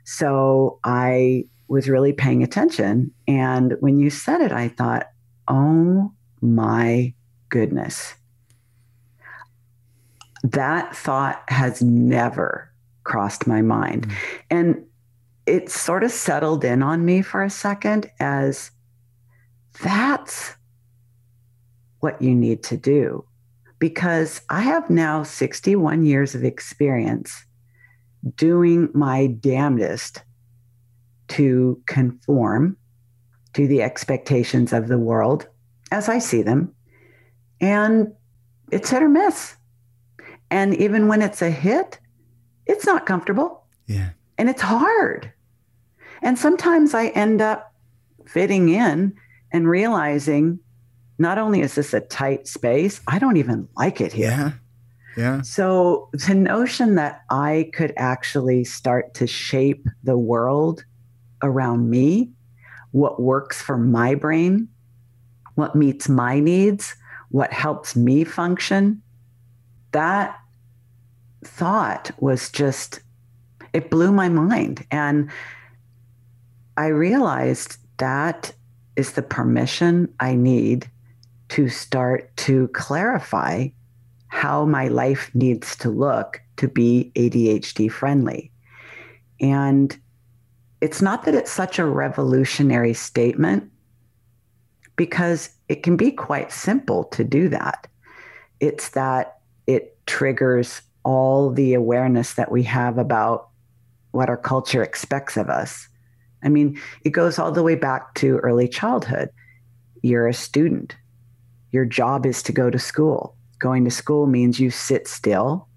so i was really paying attention and when you said it i thought oh my goodness that thought has never crossed my mind. Mm-hmm. And it sort of settled in on me for a second as that's what you need to do. Because I have now 61 years of experience doing my damnedest to conform to the expectations of the world as I see them. And it's hit or miss. And even when it's a hit, it's not comfortable. Yeah. And it's hard. And sometimes I end up fitting in and realizing not only is this a tight space, I don't even like it here. Yeah. Yeah. So the notion that I could actually start to shape the world around me, what works for my brain, what meets my needs, what helps me function, that thought was just, it blew my mind. And I realized that is the permission I need to start to clarify how my life needs to look to be ADHD friendly. And it's not that it's such a revolutionary statement because it can be quite simple to do that. It's that it triggers all the awareness that we have about what our culture expects of us. I mean, it goes all the way back to early childhood. You're a student, your job is to go to school. Going to school means you sit still.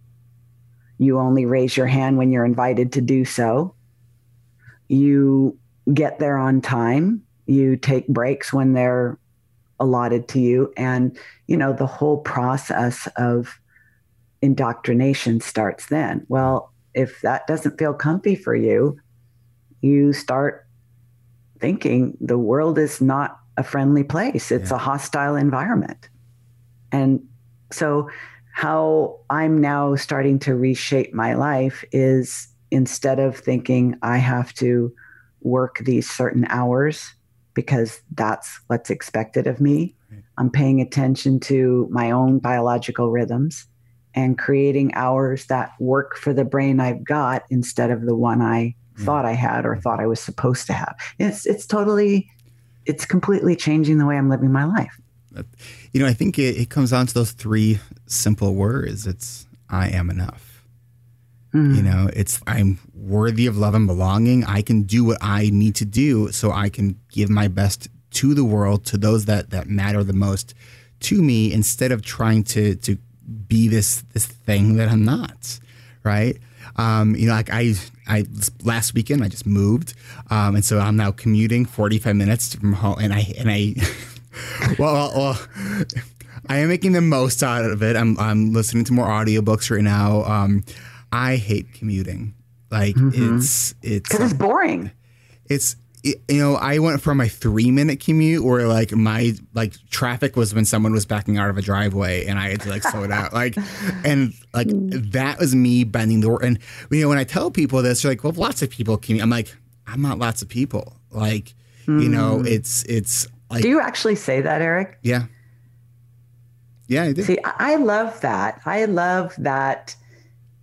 You only raise your hand when you're invited to do so. You get there on time. You take breaks when they're allotted to you. And, you know, the whole process of indoctrination starts then. Well, if that doesn't feel comfy for you, you start thinking the world is not a friendly place, it's yeah. a hostile environment. And so, how I'm now starting to reshape my life is instead of thinking I have to work these certain hours because that's what's expected of me, I'm paying attention to my own biological rhythms and creating hours that work for the brain I've got instead of the one I mm. thought I had or thought I was supposed to have. It's it's totally it's completely changing the way I'm living my life. You know, I think it, it comes down to those three simple words. It's I am enough. Mm. You know, it's I'm worthy of love and belonging. I can do what I need to do so I can give my best to the world, to those that that matter the most to me instead of trying to to be this this thing that I'm not, right? Um, you know, like I, I last weekend I just moved, um, and so I'm now commuting 45 minutes from home, and I and I, well, well, well, I am making the most out of it. I'm I'm listening to more audiobooks right now. Um, I hate commuting. Like mm-hmm. it's it's because it's boring. It's you know, I went from a three minute commute where like my like traffic was when someone was backing out of a driveway and I had to like slow it out. Like, and like that was me bending the word. And, you know, when I tell people this, they're like, well, lots of people commute. I'm like, I'm not lots of people. Like, mm. you know, hmm. it's, it's like. Do you actually say that, Eric? Yeah. Yeah, I do. See, I love that. I love that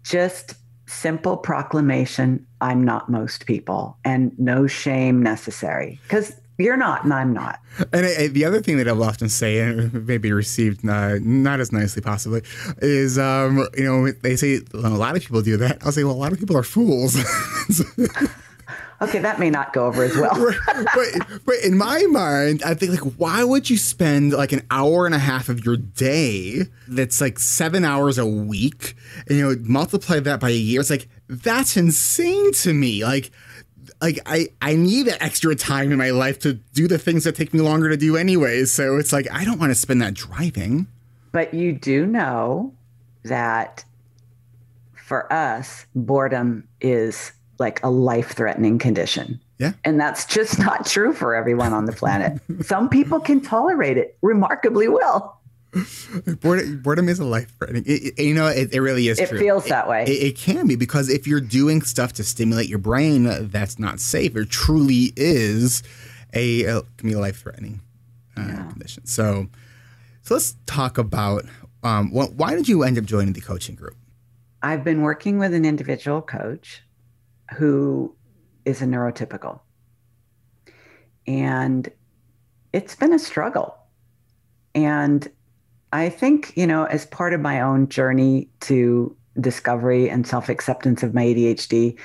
just simple proclamation I'm not most people and no shame necessary because you're not and I'm not. And I, I, the other thing that I'll often say, and maybe received not as nicely possibly, is, um, you know, they say a lot of people do that. I'll say, well, a lot of people are fools. okay, that may not go over as well. but, but in my mind, I think like, why would you spend like an hour and a half of your day that's like seven hours a week, and you know, multiply that by a year? It's like that's insane to me. Like, like I I need that extra time in my life to do the things that take me longer to do anyways. So it's like I don't want to spend that driving. But you do know that for us, boredom is like a life threatening condition. Yeah. And that's just not true for everyone on the planet. Some people can tolerate it remarkably well. boredom, boredom is a life threatening. You know, it, it, really is. It true. feels that way. It, it, can be because if you're doing stuff to stimulate your brain, that's not safe. It truly is a, a can be life threatening uh, yeah. condition. So, so let's talk about um, why did you end up joining the coaching group? I've been working with an individual coach who is a neurotypical. And it's been a struggle. And I think, you know, as part of my own journey to discovery and self acceptance of my ADHD,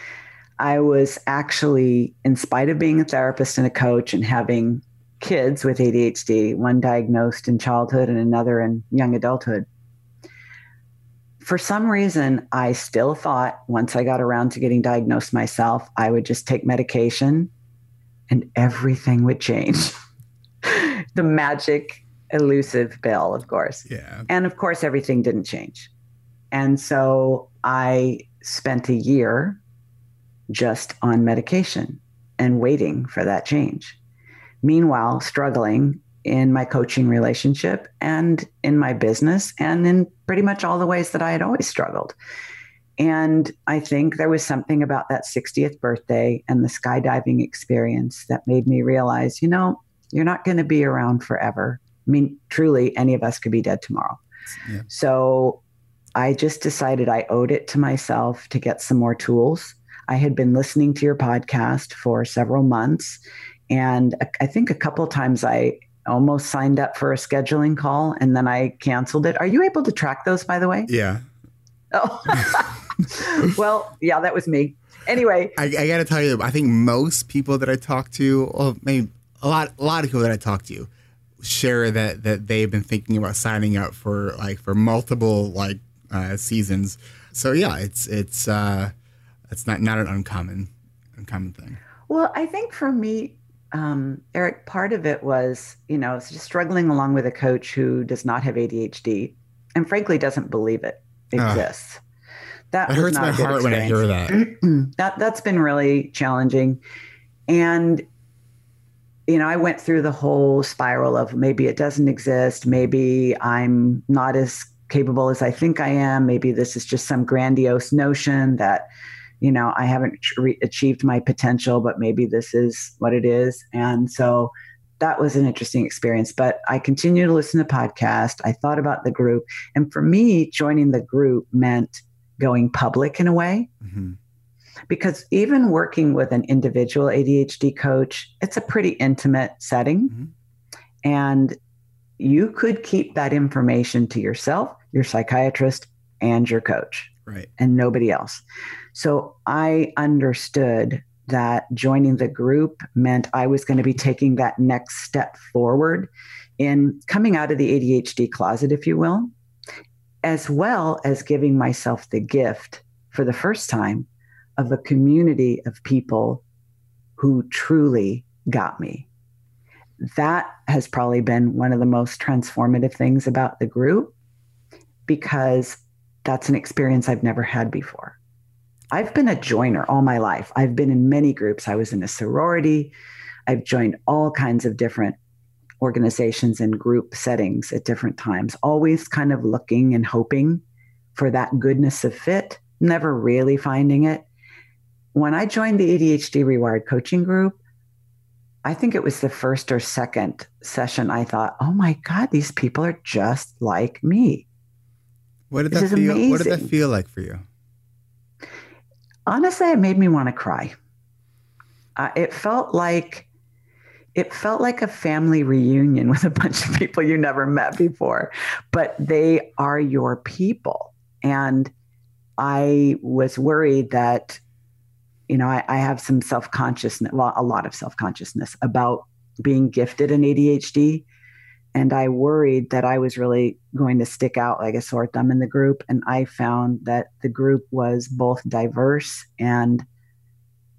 I was actually, in spite of being a therapist and a coach and having kids with ADHD, one diagnosed in childhood and another in young adulthood, for some reason, I still thought once I got around to getting diagnosed myself, I would just take medication and everything would change. the magic, elusive pill, of course. Yeah. And of course, everything didn't change. And so I spent a year just on medication and waiting for that change. Meanwhile, struggling in my coaching relationship and in my business and in pretty much all the ways that I had always struggled. And I think there was something about that 60th birthday and the skydiving experience that made me realize, you know, you're not going to be around forever. I mean, truly, any of us could be dead tomorrow. Yeah. So I just decided I owed it to myself to get some more tools. I had been listening to your podcast for several months. And I think a couple times I almost signed up for a scheduling call and then I canceled it. Are you able to track those, by the way? Yeah. Oh, well, yeah, that was me. Anyway, I, I got to tell you, I think most people that I talk to, or maybe a lot, a lot of people that I talk to, share that that they've been thinking about signing up for like for multiple like uh, seasons. So yeah, it's it's uh, it's not not an uncommon uncommon thing. Well, I think for me, um, Eric, part of it was, you know, just struggling along with a coach who does not have ADHD and frankly doesn't believe it exists. Uh, that, hurts my heart experience. when I hear that. that that's been really challenging. And you know, I went through the whole spiral of maybe it doesn't exist, maybe I'm not as capable as I think I am, maybe this is just some grandiose notion that you know, I haven't re- achieved my potential, but maybe this is what it is. And so that was an interesting experience. But I continued to listen to podcast. I thought about the group. And for me, joining the group meant going public in a way. Mm-hmm. Because even working with an individual ADHD coach, it's a pretty intimate setting. Mm-hmm. And you could keep that information to yourself, your psychiatrist, and your coach. Right. And nobody else. So I understood that joining the group meant I was going to be taking that next step forward in coming out of the ADHD closet, if you will, as well as giving myself the gift for the first time of a community of people who truly got me. That has probably been one of the most transformative things about the group because that's an experience I've never had before. I've been a joiner all my life. I've been in many groups. I was in a sorority. I've joined all kinds of different organizations and group settings at different times, always kind of looking and hoping for that goodness of fit, never really finding it. When I joined the ADHD Rewired coaching group, I think it was the first or second session, I thought, oh my God, these people are just like me. What did that feel? Amazing. What did that feel like for you? Honestly, it made me want to cry. Uh, it felt like it felt like a family reunion with a bunch of people you never met before, but they are your people. And I was worried that, you know, I, I have some self consciousness, well, a lot of self consciousness about being gifted in ADHD and I worried that I was really going to stick out like a sore thumb in the group. And I found that the group was both diverse and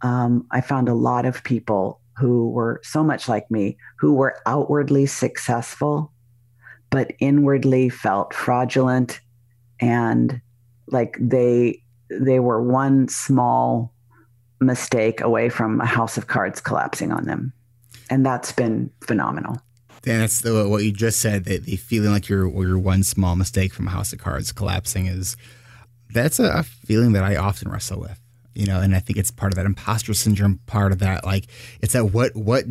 um, I found a lot of people who were so much like me, who were outwardly successful, but inwardly felt fraudulent and like they they were one small mistake away from a house of cards collapsing on them. And that's been phenomenal. Diann, that's the, what you just said. That the feeling like you're you're one small mistake from a house of cards collapsing is that's a, a feeling that I often wrestle with. You know, and I think it's part of that imposter syndrome. Part of that, like, it's that what what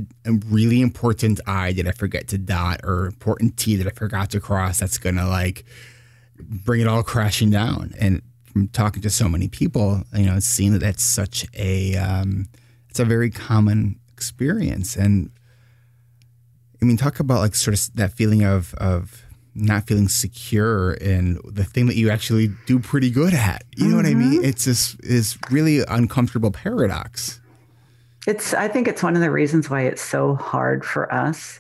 really important I did I forget to dot or important T that I forgot to cross. That's gonna like bring it all crashing down. And from talking to so many people, you know, seeing that that's such a um, it's a very common experience. And I mean, talk about like sort of that feeling of of not feeling secure in the thing that you actually do pretty good at. You know mm-hmm. what I mean? Mm-hmm. It's this is really uncomfortable paradox. It's I think it's one of the reasons why it's so hard for us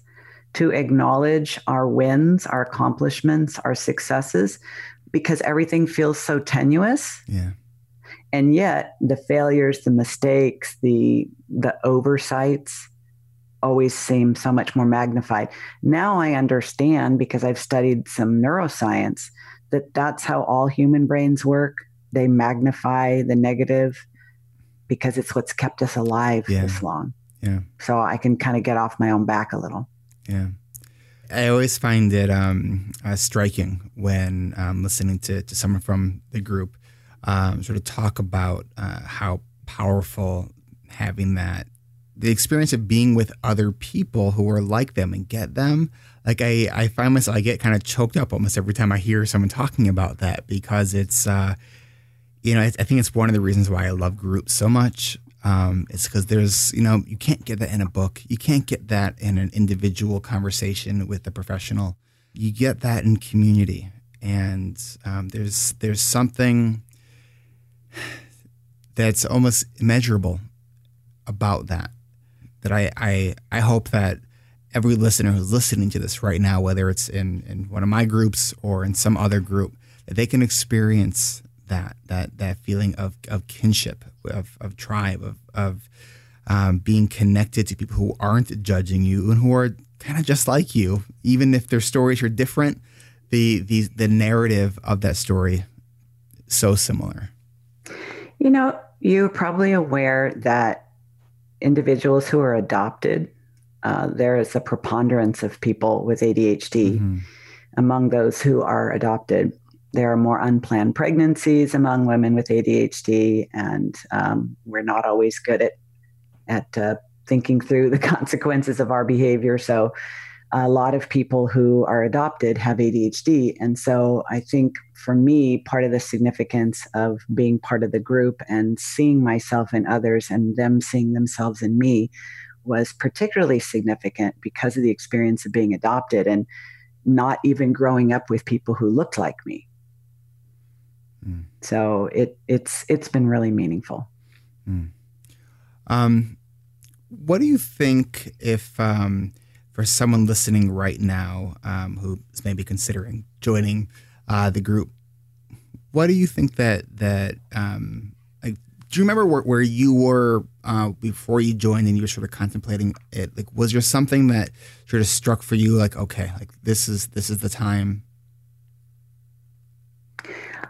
to acknowledge our wins, our accomplishments, our successes because everything feels so tenuous. Yeah. And yet the failures, the mistakes, the the oversights, always seem so much more magnified. Now I understand because I've studied some neuroscience that that's how all human brains work. They magnify the negative because it's what's kept us alive yeah. this long. Yeah. So I can kind of get off my own back a little. Yeah. I always find it um, uh, striking when um, listening to, to someone from the group um, sort of talk about uh, how powerful having that the experience of being with other people who are like them and get them like i i find myself i get kind of choked up almost every time i hear someone talking about that because it's uh you know i, think it's one of the reasons why i love groups so much um, it's because there's you know you can't get that in a book. You can't get that in an individual conversation with a professional. You get that in community. And um, there's there's something that's almost immeasurable about that that I, I, I hope that every listener who's listening to this right now, whether it's in, in one of my groups or in some other group, that they can experience that that that feeling of, of kinship, of, of tribe, of, of um, being connected to people who aren't judging you and who are kind of just like you, even if their stories are different. The the the narrative of that story so similar. You know, you're probably aware that individuals who are adopted, uh, there is a preponderance of people with ADHD mm-hmm. among those who are adopted. there are more unplanned pregnancies among women with ADHD, and um, we're not always good at at uh, thinking through the consequences of our behavior. So, a lot of people who are adopted have ADHD, and so I think for me, part of the significance of being part of the group and seeing myself in others and them seeing themselves in me was particularly significant because of the experience of being adopted and not even growing up with people who looked like me. Mm. So it it's it's been really meaningful. Mm. Um, what do you think if um, for someone listening right now um, who is maybe considering joining uh, the group, what do you think that that um, like, do you remember where, where you were uh, before you joined and you were sort of contemplating it? Like, was there something that sort of struck for you? Like, okay, like this is this is the time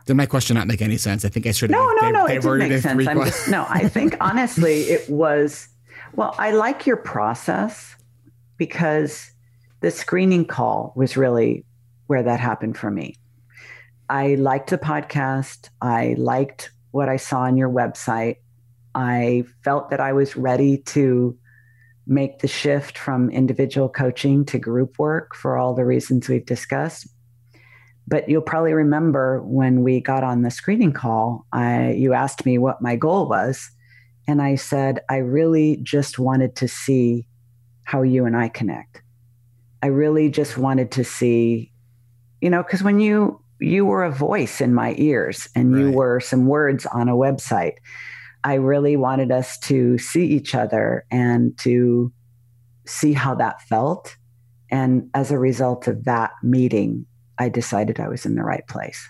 did my question not make any sense? I think I should have. No, no, no. It did make sense. Just, no, I think honestly, it was. Well, I like your process because the screening call was really where that happened for me. I liked the podcast. I liked what I saw on your website. I felt that I was ready to make the shift from individual coaching to group work for all the reasons we've discussed. But you'll probably remember when we got on the screening call, I, you asked me what my goal was. And I said, I really just wanted to see how you and I connect. I really just wanted to see, you know, because when you you were a voice in my ears and right. you were some words on a website, I really wanted us to see each other and to see how that felt. And as a result of that meeting, I decided I was in the right place.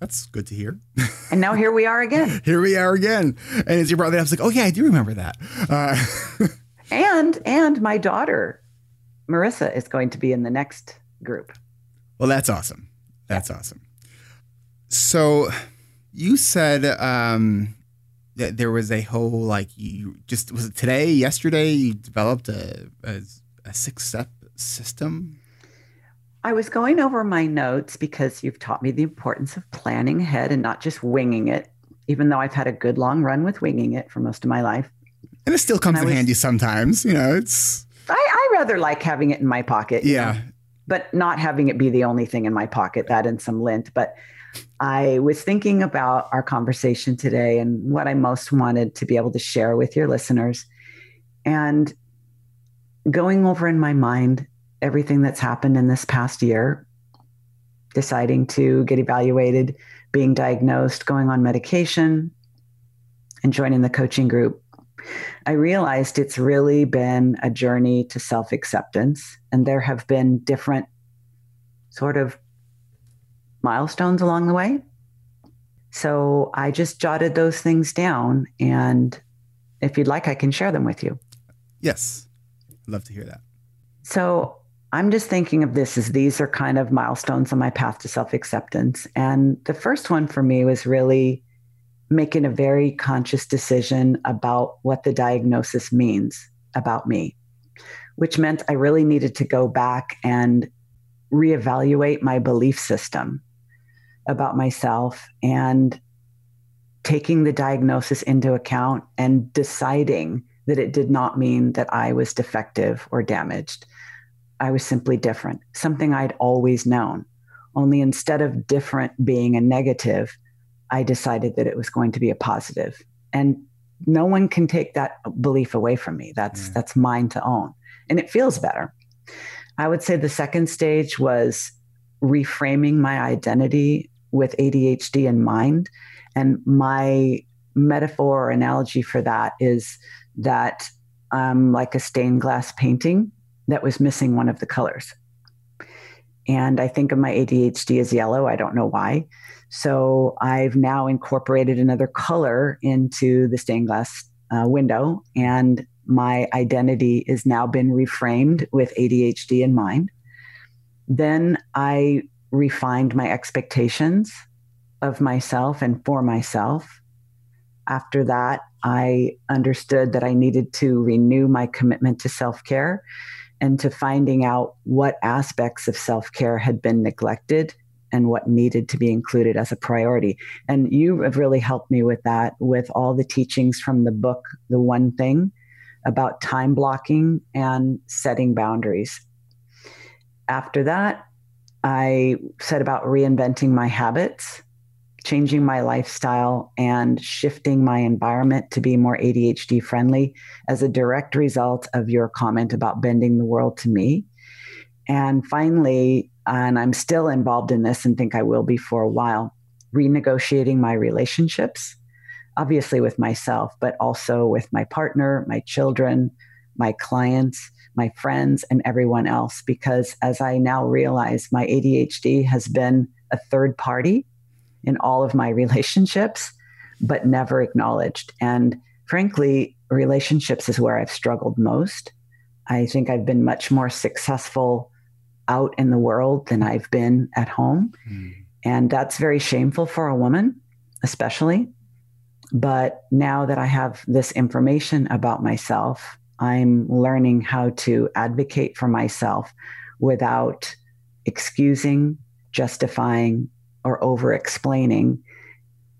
That's good to hear. and now here we are again. here we are again. And as you brought that up, I was like, oh yeah, I do remember that. Uh, and and my daughter, Marissa, is going to be in the next group. Well, that's awesome. That's awesome. So you said um, that there was a whole like you just was it today, yesterday you developed a, a, a six step system I was going over my notes because you've taught me the importance of planning ahead and not just winging it, even though I've had a good long run with winging it for most of my life. And it still comes in was, handy sometimes, you know, it's. I, I rather like having it in my pocket. Yeah. Know, but not having it be the only thing in my pocket, that and some lint. But I was thinking about our conversation today and what I most wanted to be able to share with your listeners. And going over in my mind everything that's happened in this past year, deciding to get evaluated, being diagnosed, going on medication, and joining the coaching group, I realized it's really been a journey to self acceptance. And there have been different sort of milestones along the way. So I just jotted those things down. And if you'd like, I can share them with you. Yes. I'd love to hear that. So I'm just thinking of this as these are kind of milestones on my path to self acceptance. And the first one for me was really making a very conscious decision about what the diagnosis means about me, which meant I really needed to go back and reevaluate my belief system about myself and taking the diagnosis into account and deciding that it did not mean that I was defective or damaged I was simply different, something I'd always known. Only instead of different being a negative, I decided that it was going to be a positive. And no one can take that belief away from me. That's mm. that's mine to own. And it feels better. I would say the second stage was reframing my identity with ADHD in mind. And my metaphor or analogy for that is that I'm like a stained glass painting that was missing one of the colors. And I think of my ADHD as yellow. I don't know why. So I've now incorporated another color into the stained glass uh, window, and my identity has now been reframed with ADHD in mind. Then I refined my expectations of myself and for myself. After that, I understood that I needed to renew my commitment to self care and to finding out what aspects of self care had been neglected and what needed to be included as a priority. And you have really helped me with that with all the teachings from the book, The One Thing, about time blocking and setting boundaries. After that, I set about reinventing my habits, changing my lifestyle, and shifting my environment to be more ADHD friendly as a direct result of your comment about bending the world to me. And finally, and I'm still involved in this and think I will be for a while, renegotiating my relationships, obviously with myself, but also with my partner, my children, my clients, my friends, and everyone else. Because as I now realize, my ADHD has been a third party in all of my relationships, but never acknowledged. And frankly, relationships is where I've struggled most. I think I've been much more successful out in the world than I've been at home. Mm. And that's very shameful for a woman, especially. But now that I have this information about myself, I'm learning how to advocate for myself without excusing, justifying, or over explaining,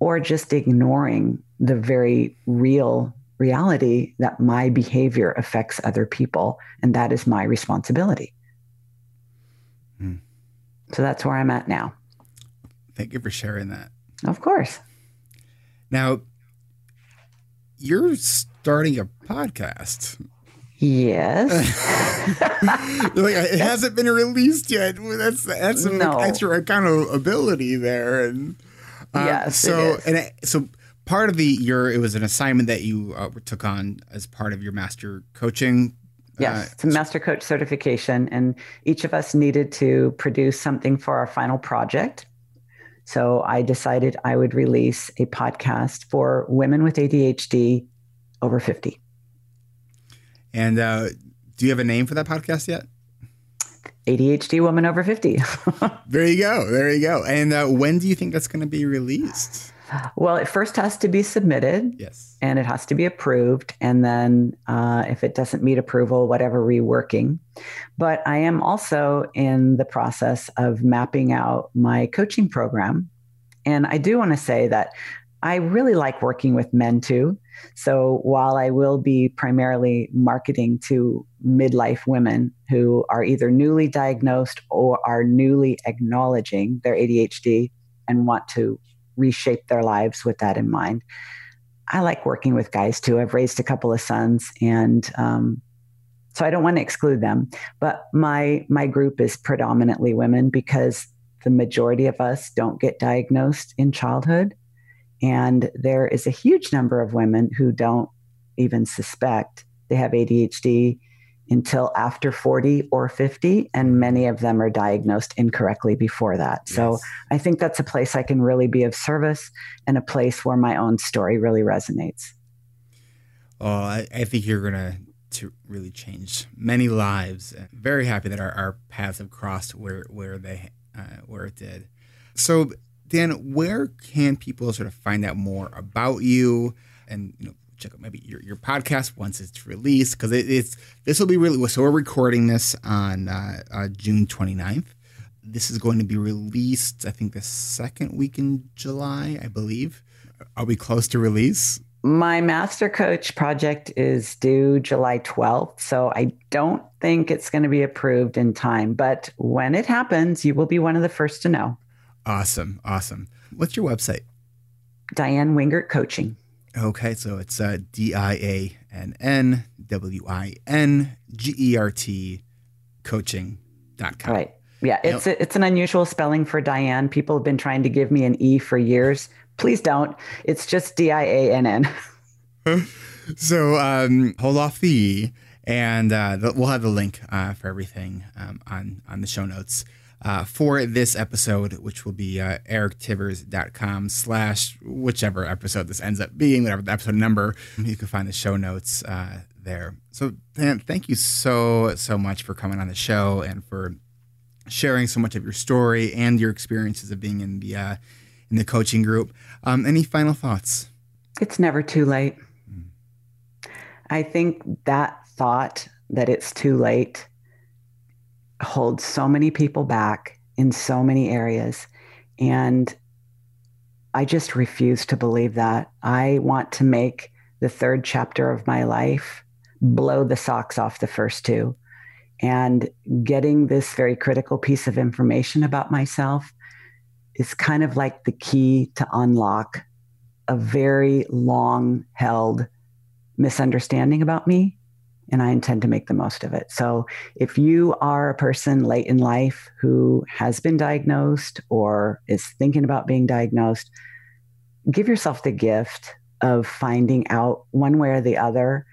or just ignoring the very real reality that my behavior affects other people. And that is my responsibility. Hmm. So that's where I'm at now. Thank you for sharing that. Of course. Now, you're starting a podcast. Yes. like it hasn't been released yet. That's that's some no. extra accountability there, and uh, yes. So and so part of the your it was an assignment that you uh, took on as part of your master coaching Yes, uh, it's a master coach certification, and each of us needed to produce something for our final project. So I decided I would release a podcast for women with ADHD over 50. And uh, do you have a name for that podcast yet? ADHD Woman Over 50. there you go. There you go. And uh, when do you think that's going to be released? Well, it first has to be submitted. Yes. And it has to be approved. And then uh, if it doesn't meet approval, whatever, reworking. But I am also in the process of mapping out my coaching program. And I do want to say that I really like working with men too. So while I will be primarily marketing to midlife women who are either newly diagnosed or are newly acknowledging their ADHD and want to reshape their lives with that in mind. I like working with guys too. I've raised a couple of sons, and um, so I don't want to exclude them. But my my group is predominantly women because the majority of us don't get diagnosed in childhood, and there is a huge number of women who don't even suspect they have ADHD until after 40 or 50, and many of them are diagnosed incorrectly before that. Yes. So I think that's a place I can really be of service and a place where my own story really resonates. Oh, I, I think you're going to to really change many lives. Very happy that our, our paths have crossed where where they uh, where it did. So, Diann, where can people sort of find out more about you and you know check out maybe your, your podcast once it's released because it, it's this will be really so we're recording this on uh, uh, June 29th. This is going to be released, I think, the second week in July, I believe. Are we close to release? My master coach project is due July 12th, so I don't think it's going to be approved in time. But when it happens, you will be one of the first to know. Awesome. Awesome. What's your website? Diann Wingert Coaching. Okay, so it's uh, D I A N N W I N G E R T coaching.com. Right. Yeah, it's a, it's an unusual spelling for Diane. People have been trying to give me an E for years. Please don't. It's just D I A N N. So um, hold off the E, and uh, we'll have the link uh, for everything um, on on the show notes uh, for this episode, which will be uh, erictivers.com slash whichever episode this ends up being, whatever the episode number. You can find the show notes uh, there. So, Diann, thank you so, so much for coming on the show and for sharing so much of your story and your experiences of being in the, uh, in the coaching group. Um, any final thoughts? It's never too late. Mm. I think that thought that it's too late holds so many people back in so many areas. And I just refuse to believe that. I want to make the third chapter of my life blow the socks off the first two. And getting this very critical piece of information about myself is kind of like the key to unlock a very long held misunderstanding about me. And I intend to make the most of it. So, if you are a person late in life who has been diagnosed or is thinking about being diagnosed, give yourself the gift of finding out one way or the other.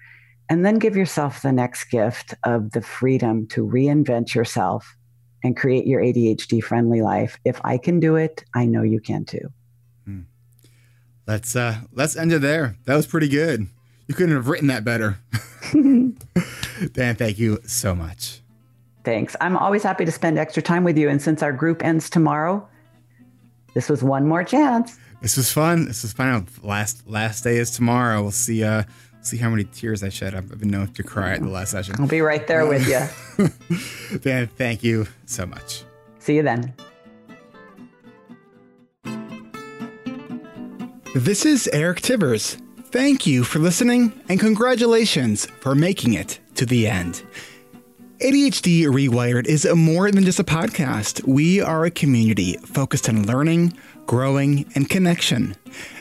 And then give yourself the next gift of the freedom to reinvent yourself and create your ADHD friendly life. If I can do it, I know you can too. Hmm. Let's uh let's end it there. That was pretty good. You couldn't have written that better. Diann, thank you so much. Thanks. I'm always happy to spend extra time with you. And since our group ends tomorrow, this was one more chance. This was fun. This was fun. Last last day is tomorrow. We'll see. Uh, see how many tears I shed. I've been known to cry at the last session. I'll be right there with you. Diann, thank you so much. See you then. This is Eric Tivers. Thank you for listening and congratulations for making it to the end. ADHD Rewired is more than just a podcast. We are a community focused on learning, growing, and connection.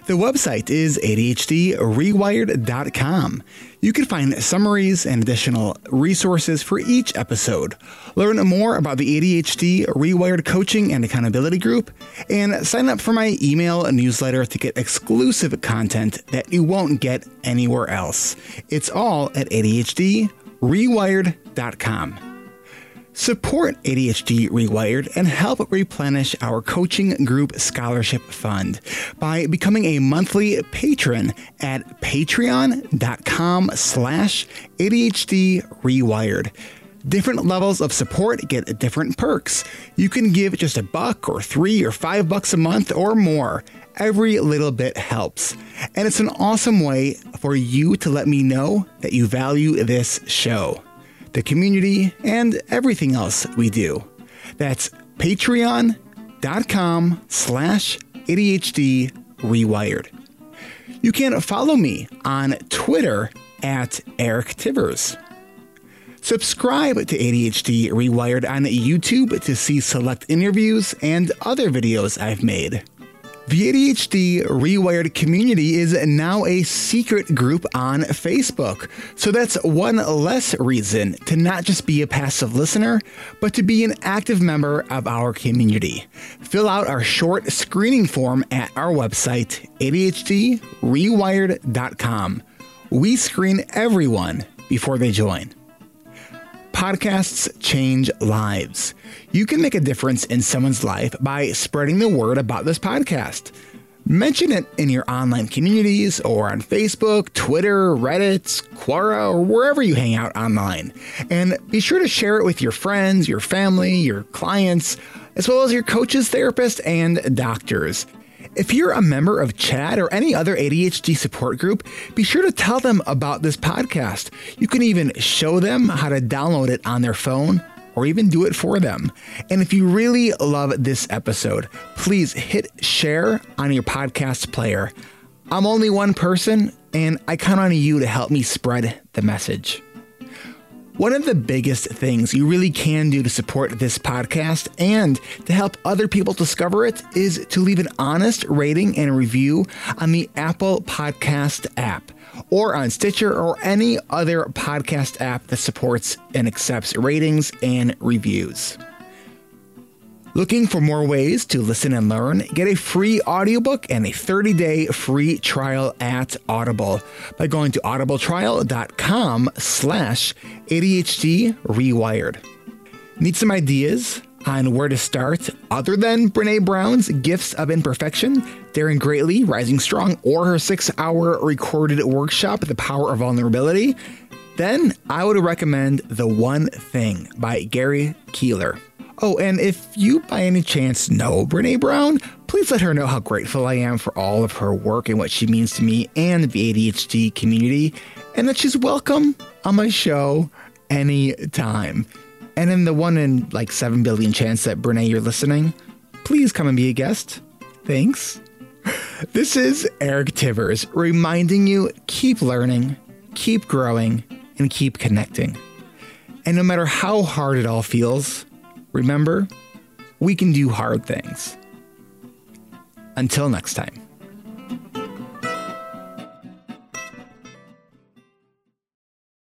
The website is ADHDrewired.com. You can find summaries and additional resources for each episode. Learn more about the ADHD Rewired Coaching and Accountability Group, and sign up for my email newsletter to get exclusive content that you won't get anywhere else. It's all at ADHDrewired.com. Support ADHD Rewired and help replenish our coaching group scholarship fund by becoming a monthly patron at patreon.com slash ADHD Rewired. Different levels of support get different perks. You can give just a buck or three or five bucks a month or more. Every little bit helps. And it's an awesome way for you to let me know that you value this show the community, and everything else we do. That's patreon.com slash ADHD Rewired. You can follow me on Twitter at Eric Tivers. Subscribe to ADHD Rewired on YouTube to see select interviews and other videos I've made. The ADHD Rewired community is now a secret group on Facebook. So that's one less reason to not just be a passive listener, but to be an active member of our community. Fill out our short screening form at our website, ADHDrewired.com. We screen everyone before they join. Podcasts change lives. You can make a difference in someone's life by spreading the word about this podcast. Mention it in your online communities or on Facebook, Twitter, Reddit, Quora, or wherever you hang out online. And be sure to share it with your friends, your family, your clients, as well as your coaches, therapists, and doctors. If you're a member of CHADD or any other ADHD support group, be sure to tell them about this podcast. You can even show them how to download it on their phone or even do it for them. And if you really love this episode, please hit share on your podcast player. I'm only one person, and I count on you to help me spread the message. One of the biggest things you really can do to support this podcast and to help other people discover it is to leave an honest rating and review on the Apple Podcast app or on Stitcher or any other podcast app that supports and accepts ratings and reviews. Looking for more ways to listen and learn? Get a free audiobook and a 30-day free trial at Audible by going to audibletrial.com slash ADHD Rewired. Need some ideas on where to start other than Brene Brown's Gifts of Imperfection, Daring Greatly, Rising Strong, or her six-hour recorded workshop, The Power of Vulnerability? Then I would recommend The One Thing by Gary Keller. Oh, and if you by any chance know Brene Brown, please let her know how grateful I am for all of her work and what she means to me and the ADHD community, and that she's welcome on my show anytime. And in the one in like 7 billion chance that Brene, you're listening, please come and be a guest. Thanks. This is Eric Tivers reminding you keep learning, keep growing, and keep connecting. And no matter how hard it all feels, Remember, we can do hard things. Until next time.